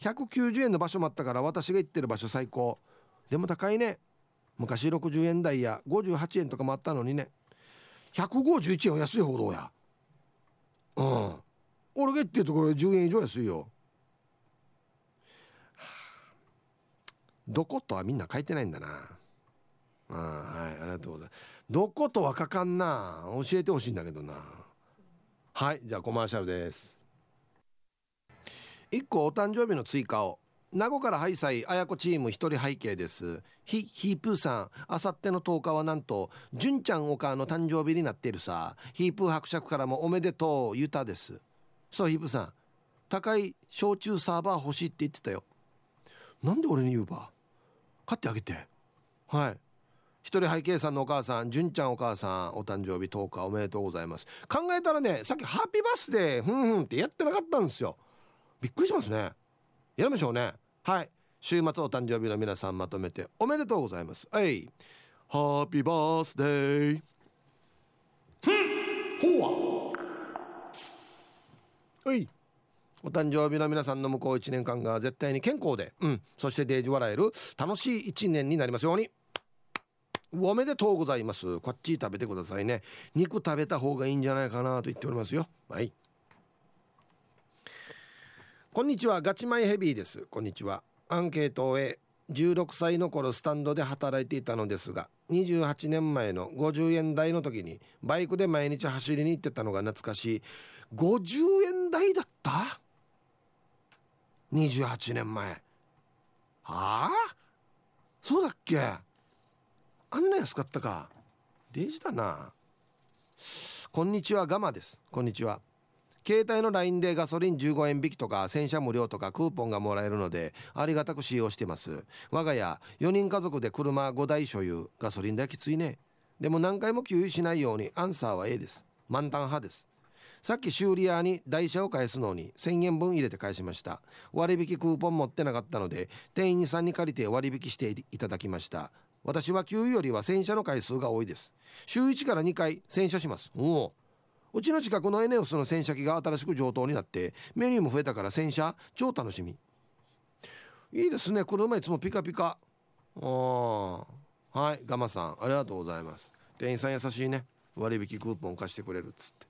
190円の場所もあったから私が行ってる場所最高。でも高いね。昔60円台や58円とかもあったのにね。151円は安いほどや。うん。俺が言ってるところで10円以上安いよ。どことはみんな書いてないんだな。あはいありがとうございます。どことは書かんな。教えてほしいんだけどな。はいじゃあコマーシャルです。1個お誕生日の追加を。名護からハイサイ綾子チーム一人背景です。ひヒープーさんあさっての10日はなんと純ちゃんお母の誕生日になっているさ。ヒープー伯爵からもおめでとうゆたです。そうヒープーさん高い焼酎サーバー欲しいって言ってたよ。なんで俺に言うば？買ってあげて。はい。一人背景さんのお母さん純ちゃんお母さんお誕生日10日おめでとうございます。考えたらねさっきハッピーバースデーふんふんってやってなかったんですよ。びっくりしますね。やりましょうね。はい。週末お誕生日の皆さんまとめておめでとうございます。はい。ハッピーバースデーほわはい。お誕生日の皆さんの向こう1年間が絶対に健康で、うん、そしてデージ笑える楽しい1年になりますように。おめでとうございます。こっち食べてくださいね。肉食べた方がいいんじゃないかなと言っておりますよ。はい。こんにちは。ガチマイヘビーです。こんにちは。アンケートを終え16歳の頃スタンドで働いていたのですが28年前の50円台の時にバイクで毎日走りに行ってたのが懐かしい。50円台だった？28年前。はあ？そうだっけ？あんな安かったか。デジだな。こんにちは。ガマです。こんにちは。携帯の LINE でガソリン15円引きとか洗車無料とかクーポンがもらえるのでありがたく使用してます。我が家4人家族で車5台所有。ガソリン代きついね。でも何回も給油しないようにアンサーは A です。満タン派です。さっき修理屋に台車を返すのに1000円分入れて返しました。割引クーポン持ってなかったので店員さんに借りて割引していただきました。私は給油よりは洗車の回数が多いです。週1から2回洗車します。おお。うちの近くのエネオスの洗車機が新しく上等になってメニューも増えたから洗車超楽しみ。いいですね。車いつもピカピカ。ああはいガマさんありがとうございます。店員さん優しいね。割引クーポン貸してくれるっつって。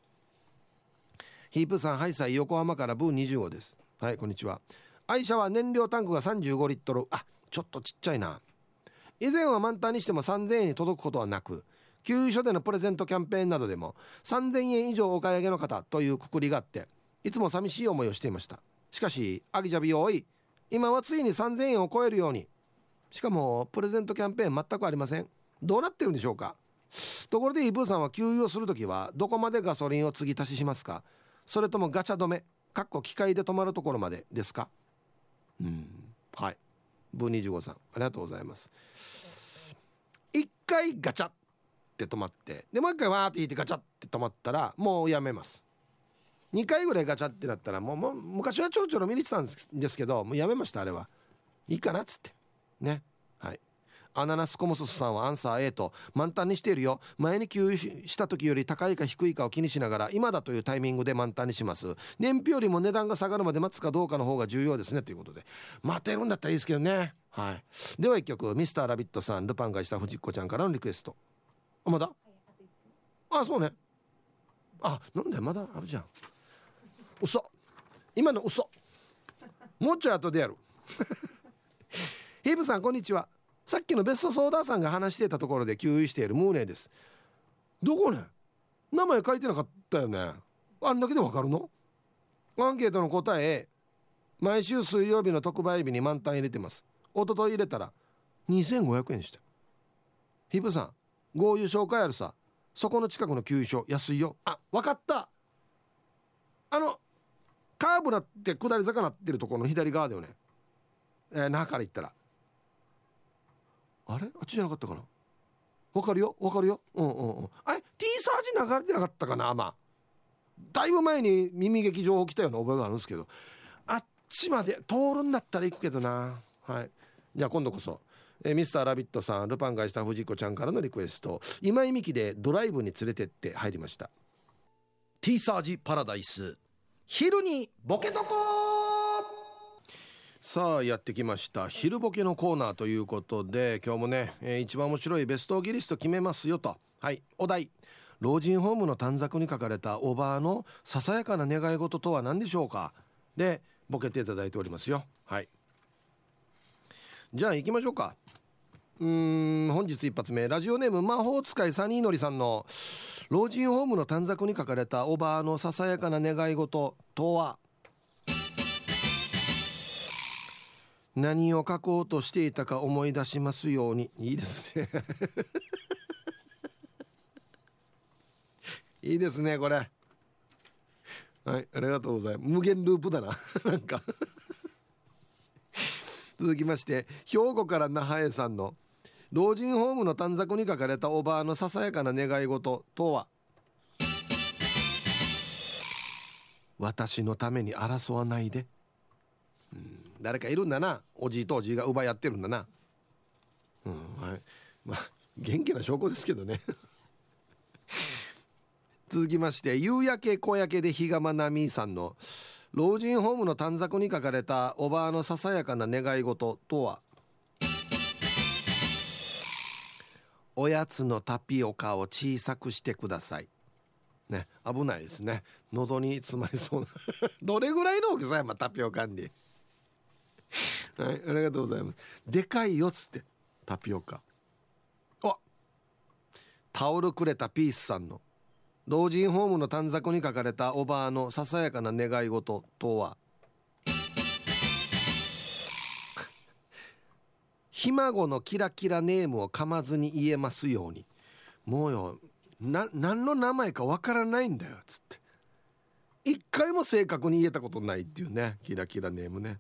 ヒープさんハイサイ横浜からブー25です。はいこんにちは。愛車は燃料タンクが35リットル。あちょっとちっちゃいな。以前は満タンにしても3000円に届くことはなく給油所でのプレゼントキャンペーンなどでも3000円以上お買い上げの方というくくりがあっていつも寂しい思いをしていました。しかしアギジャビ多い。今はついに3000円を超えるように。しかもプレゼントキャンペーン全くありません。どうなってるんでしょうか。ところでイブーさんは給油をする時はどこまでガソリンを継ぎ足ししますか。それともガチャ止めかっこ機械で止まるところまでですか。うん。はい。ブー25さんありがとうございます。一回ガチャ。って止まって。でもう一回わーって引いてガチャって止まったらもうやめます。2回ぐらいガチャってなったらもうもう昔はちょろちょろ見に行ってたんですけどもうやめましたあれは。いいかなっつって。ね。はい。アナナスコモソスさんはアンサー A と満タンにしているよ。前に給油した時より高いか低いかを気にしながら今だというタイミングで満タンにします。燃費よりも値段が下がるまで待つかどうかの方が重要ですねということで。待てるんだったらいいですけどね。はい。では一曲ミスターラビットさんルパンがした藤子ちゃんからのリクエスト。まだ？あそうね。あなんでまだ？あるじゃん。嘘。今の嘘。もうちょい後でやる。ヒーブさんこんにちは。さっきのベストソーダーさんが話してたところで給油しているムーネです。どこね？名前書いてなかったよね。あんだけでわかるの？アンケートの答え。毎週水曜日の特売日に満タン入れてます。一昨日入れたら2500円した。ヒブさん合油紹介あるさ。そこの近くの給油所安いよ。あ。わかった。あのカーブなって下り坂なってるところの左側だよね。えー、那覇から行ったら。あれ？あっちじゃなかったかな？わかるよ？わかるよ？うんうんうん。あれ？T サージ流れてなかったかな？まあ。だいぶ前に耳劇場来たような覚えがあるんですけど。あっちまで通るんだったら行くけどな。はい。じゃあ今度こそえミスターラビットさんルパンがした藤子ちゃんからのリクエスト。今井美樹でドライブに連れてって入りました。T サージパラダイス。昼にボケとこさあやってきました。昼ボケのコーナーということで今日もね、えー、一番面白いベストギリスト決めますよと。はいお題。老人ホームの短冊に書かれたおばあのささやかな願い事とは何でしょうか。でボケていただいておりますよ。はい。じゃあ行きましょうか。うん本日一発目。ラジオネーム魔法使いサニーのりさんの老人ホームの短冊に書かれたおばあのささやかな願い事とは？何を書こうとしていたか思い出しますように。いいですね。いいですねこれ。はいありがとうございます。無限ループだな。なんか。続きまして兵庫から那覇へさんの老人ホームの短冊に書かれたおばあのささやかな願い事とは？私のために争わないで、うん誰かいるんだな。おじいとおじいが奪い合ってるんだな。うんはい。まあ元気な証拠ですけどね。続きまして夕焼け小焼けで日がまなみさんの老人ホームの短冊に書かれたおばあのささやかな願い事とは？おやつのタピオカを小さくしてください。ね危ないですね。喉に詰まりそうな。どれぐらいの大きさやまタピオカに？はいありがとうございます。でかいよっつってタピオカ。あタオルくれたピースさんの。老人ホームの短冊に書かれたおばあのささやかな願い事とは？ひ孫のキラキラネームを噛まずに言えますように。もうよな何の名前かわからないんだよつって。一回も正確に言えたことないっていうねキラキラネームね。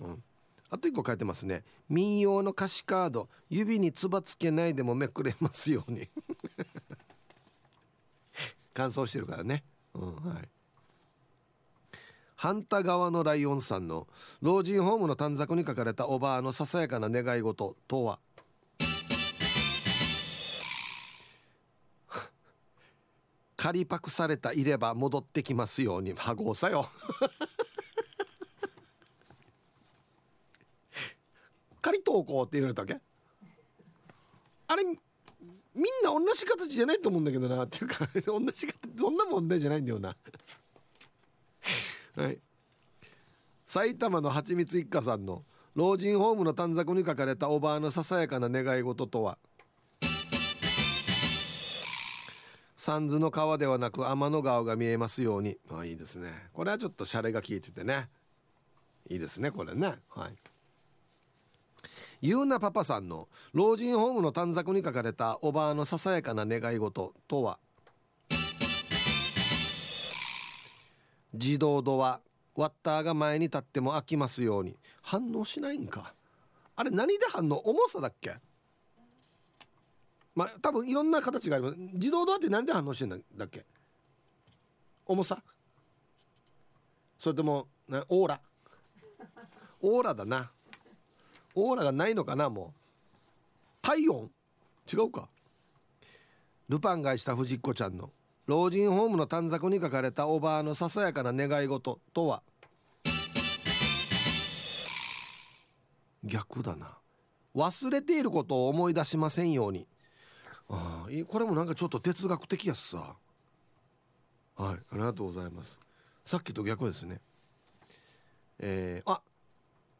うん。あと一個書いてますね。民謡の歌詞カード指につばつけないでもめくれますように。乾燥してるからね。うんはい。反対側のライオンさんの老人ホームの短冊に書かれたおばあのささやかな願い事とは？仮パクされたいれば戻ってきますように。羽子さよ。仮投稿って言われたわけ？あれみんな同じ形じゃないと思うんだけどなっていうか同じ形そんな問題じゃないんだよな。はい。埼玉のはちみつ一家さんの老人ホームの短冊に書かれたおばあのささやかな願い事とは？三途の川ではなく天の川が見えますように。あいいですね。これはちょっとシャレが効いててね。いいですねこれね。はい。ゆうなパパさんの老人ホームの短冊に書かれたおばあのささやかな願い事とは？自動ドアワッターが前に立っても開きますように。反応しないんか？あれ何で反応？重さだっけ？まあ多分いろんな形があります。自動ドアって何で反応してんだっけ？重さ？それともなオーラ？オーラだな。オーラがないのかなもう。体温？違うか。ルパンがした藤子ちゃんの。老人ホームの短冊に書かれたおばあのささやかな願い事とは？逆だな。忘れていることを思い出しませんように。ああこれもなんかちょっと哲学的やすさ。はいありがとうございます。さっきと逆ですね。えー、あ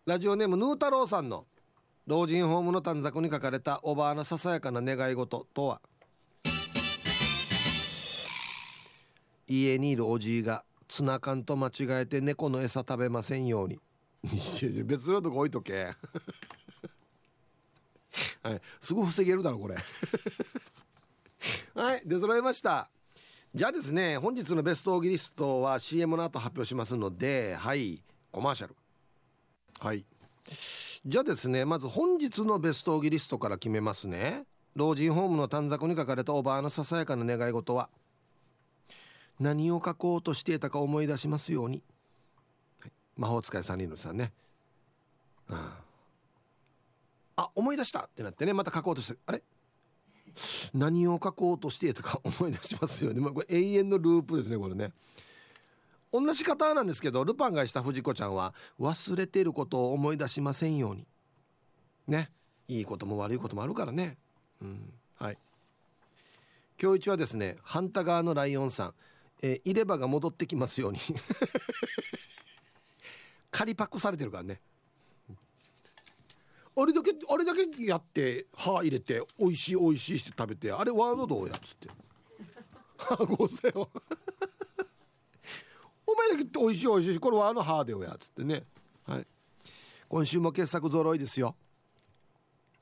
ラジオネームヌー太郎さんの老人ホームの短冊に書かれたおばあのささやかな願い事とは？家にいるおじいがツナ缶と間違えて猫の餌食べませんように。別のとこ置いとけ。はい。すぐ防げるだろこれ。はい。出揃いました。じゃあですね本日のベストオーギリストは CM の後発表しますのではい。コマーシャルはい。じゃあですねまず本日のベストオギリストから決めますね。老人ホームの短冊に書かれたおばあのささやかな願い事は何を書こうとしていたか思い出しますように、はい、魔法使いサニーヌさんね、うん、あ思い出したってなってねまた書こうとしてあれ？何を書こうとしていたか思い出しますよね、まあ、これ永遠のループですねこれね。同じ方なんですけどルパンがした藤子ちゃんは忘れてることを思い出しませんように。ね。いいことも悪いこともあるからね。うん。はい。今日一はですね反対側のライオンさん。えー、入れ歯が戻ってきますように。仮パックされてるからね。あれだけあれだけやって歯入れて美味しい美味しいして食べてあれワードどうやっつって。歯ごせよお前だけ美味しい美味しいこれはあの歯でよやっつってね。はい。今週も傑作揃いですよ。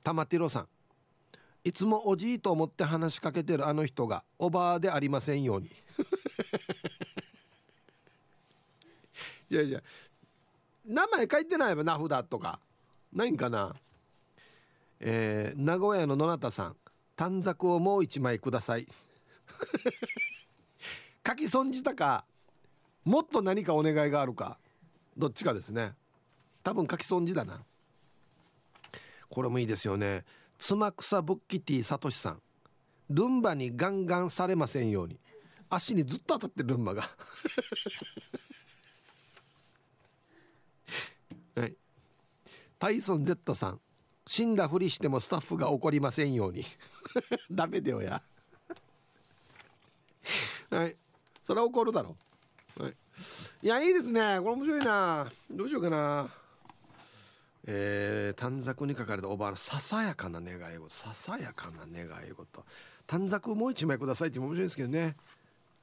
玉ティロさん。いつもおじいと思って話しかけてるあの人がおばあでありませんように。じゃあじゃあ名前書いてないば名札とか。ないんかな。えー、名古屋の野中さん。短冊をもう一枚ください。書き損じたか。もっと何かお願いがあるかどっちかですね。多分書き損じだな。これもいいですよね。つまくさぶっきティさとしさん。ルンバにガンガンされませんように。足にずっと当たってるルンバが。はい。パイソン Z さん。死んだふりしてもスタッフが怒りませんように。ダメだよや。はい。それは怒るだろう、はい、いやいいですね。これ面白いな。どうしようかな。えー、短冊に書かれたおばあのささやかな願い事。ささやかな願い事。短冊もう一枚くださいって面白いですけどね。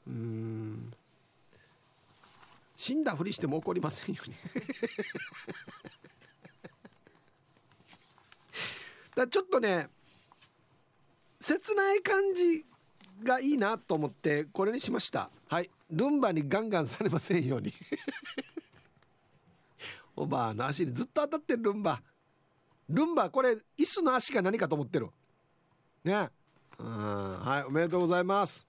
うん。死んだふりしても怒りませんように だちょっとね切ない感じがいいなと思ってこれにしました。はい。ルンバにガンガンされませんように。おばあの足にずっと当たってるルンバ。ルンバこれ椅子の足か何かと思ってる。ね。うん。はいおめでとうございます。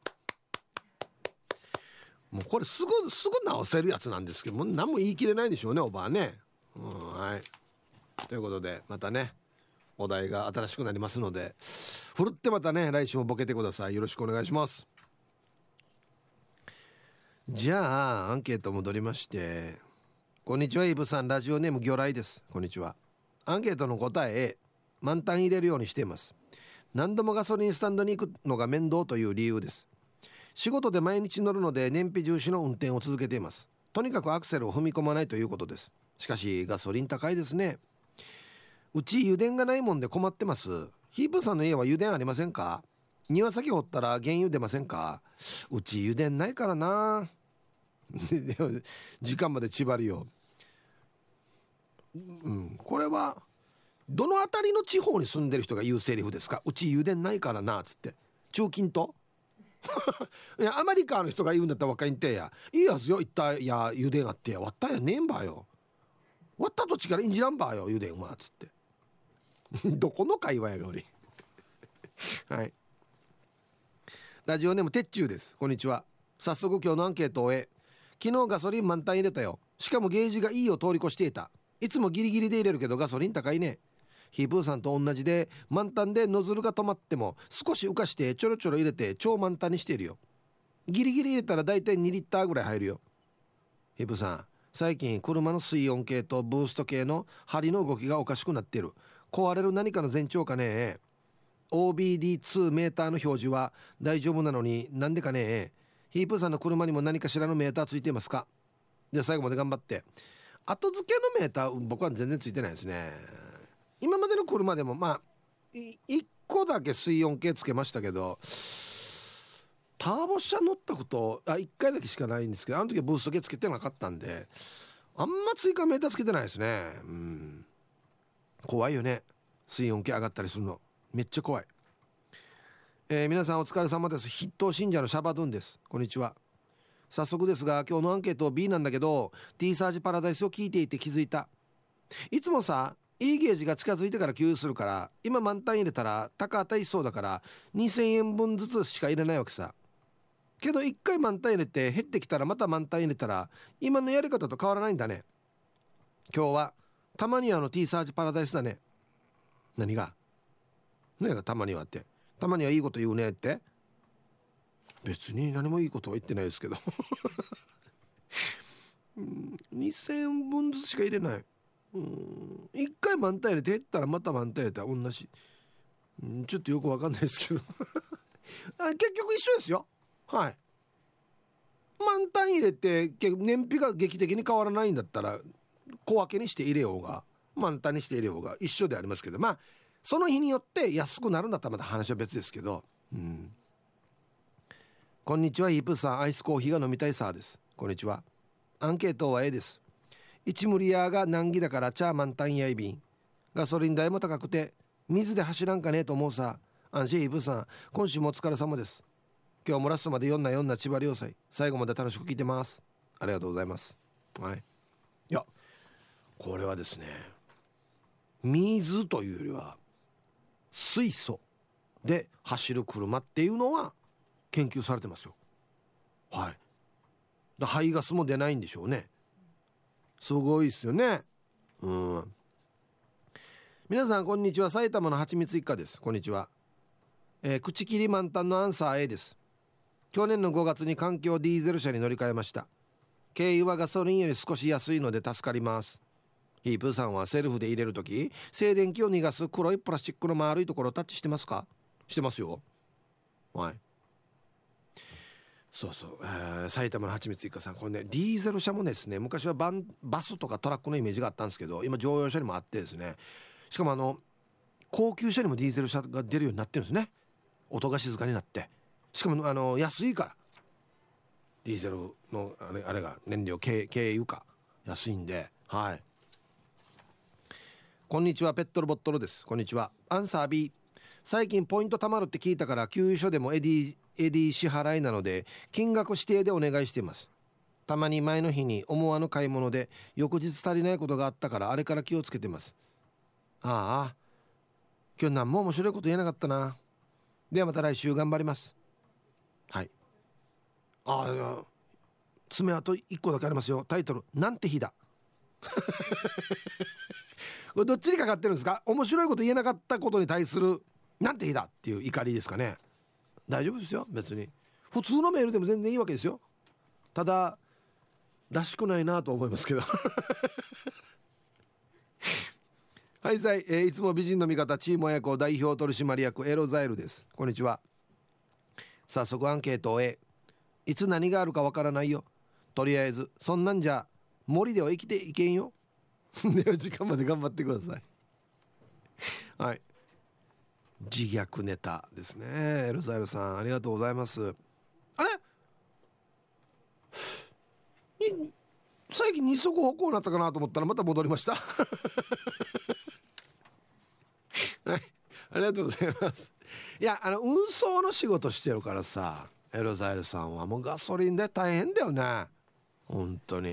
もうこれすぐすぐ直せるやつなんですけども何も言い切れないんでしょうねおばあね。うんはい。ということでまたねお題が新しくなりますのでふるってまたね来週もボケてください。よろしくお願いします。じゃあアンケート戻りましてこんにちはイブさん。ラジオネーム魚雷です。こんにちは。アンケートの答え満タン入れるようにしています。何度もガソリンスタンドに行くのが面倒という理由です。仕事で毎日乗るので燃費重視の運転を続けています。とにかくアクセルを踏み込まないということです。しかしガソリン高いですね。うち油田がないもんで困ってます。ヒープさんの家は油田ありませんか？庭先掘ったら原油出ませんか？うち油田ないからな。時間まで縛るようんこれはどの辺りの地方に住んでる人が言うセリフですか？うち油田ないからなっつって。中近東？いやアメリカの人が言うんだったら若いんてや。いいやつよ一体や油田あってや。割ったやねえんばよ。割ったと力いいんじらんばよ油田はっつって。どこの会話やがおりはい。ラジオネームてっちゅうです。こんにちは。早速今日のアンケートを終え昨日ガソリン満タン入れたよ。しかもゲージがいいを通り越していた。いつもギリギリで入れるけどガソリン高いね。ヒープーさんと同じで満タンでノズルが止まっても少し浮かしてちょろちょろ入れて超満タンにしているよ。ギリギリ入れたらだいたい2リッターぐらい入るよ。ヒープーさん最近車の水温計とブースト系の針の動きがおかしくなっている。壊れる何かの前兆かね。OBD2 メーターの表示は大丈夫なのになんでかね。ヒープーさんの車にも何かしらのメーターついていますか。じゃあ最後まで頑張って。後付けのメーター僕は全然ついてないですね。今までの車でもまあ1個だけ水温計つけましたけどターボ車乗ったことあ1回だけしかないんですけどあの時はブースト系つけてなかったんであんま追加メーターつけてないですね。うん。怖いよね。水温計上がったりするの。めっちゃ怖い。えー、皆さんお疲れ様です。筆頭信者のシャバドゥンです。こんにちは。早速ですが今日のアンケート B なんだけど T サージパラダイスを聞いていて気づいた。いつもさいいゲージが近づいてから給油するから今満タン入れたら高当たりそうだから2000円分ずつしか入れないわけさ。けど1回満タン入れて減ってきたらまた満タン入れたら今のやり方と変わらないんだね。今日はたまにはの T サージパラダイスだね。何が？何がたまにはって。たまにはいいこと言うねって。別に何もいいことは言ってないですけど。2000分ずつしか入れない。うん1回満タン入れて減ったらまた満タン入れたら同じ。ちょっとよくわかんないですけど。結局一緒ですよ。はい。満タン入れて燃費が劇的に変わらないんだったら小分けにして入れようが満タンにして入れようが一緒でありますけど。まあその日によって安くなるんだったらまた話は別ですけどうん。こんにちはヒープさん。アイスコーヒーが飲みたいさです。こんにちは。アンケートは A です。1ムリヤーが難儀だからチャーマンタンヤイビンガソリン代も高くて水で走らんかねえと思うさ。安心ヒープさん。今週もお疲れ様です。今日もラストまで読んな読んな千葉良斎最後まで楽しく聞いてます。ありがとうございます。はい。いやこれはですね水というよりは水素で走る車っていうのは研究されてますよ。はい。排ガスも出ないんでしょうね。すごいですよね。うん。皆さんこんにちは。埼玉のはちみつ一家です。こんにちは、えー、口切り満タンのアンサー A です。去年の5月に環境ディーゼル車に乗り換えました。経由はガソリンより少し安いので助かります。ヒープーさんはセルフで入れる時静電気を逃がす黒いプラスチックの丸いところをタッチしてますか？してますよ。はい。そうそう、えー、埼玉のはちみつ一家さん。これねディーゼル車もですね昔はバンバスとかトラックのイメージがあったんですけど今乗用車にもあってですね。しかもあの高級車にもディーゼル車が出るようになってるんですね。音が静かになって。しかもあの安いから。ディーゼルのあれあれが燃料軽油か。安いんで。はい。こんにちはペットロボットロです。こんにちは。アンサー B 最近ポイント貯まるって聞いたから給油所でも Edy Edy 支払いなので金額指定でお願いしています。たまに前の日に思わぬ買い物で翌日足りないことがあったからあれから気をつけてます。ああ。今日何も面白いこと言えなかったな。ではまた来週頑張ります。はい。ああ爪あと1個だけありますよ。タイトル「なんて日だ」これどっちにかかってるんですか？面白いこと言えなかったことに対する「なんて日だ」っていう怒りですかね。大丈夫ですよ別に。普通のメールでも全然いいわけですよ。ただらしくないなと思いますけど。はいさい、えー、いつも美人の味方チーム親子代表取締役エロザイルです。こんにちは。早速アンケートを終えいつ何があるかわからないよ。とりあえずそんなんじゃ森では生きていけんよ。では時間まで頑張ってください。はい。自虐ネタですね。エロザイルさんありがとうございます。あれ？最近二足歩行になったかなと思ったらまた戻りました。はい。ありがとうございます。いやあの運送の仕事してるからさエロザイルさんはもうガソリンで大変だよね。本当に。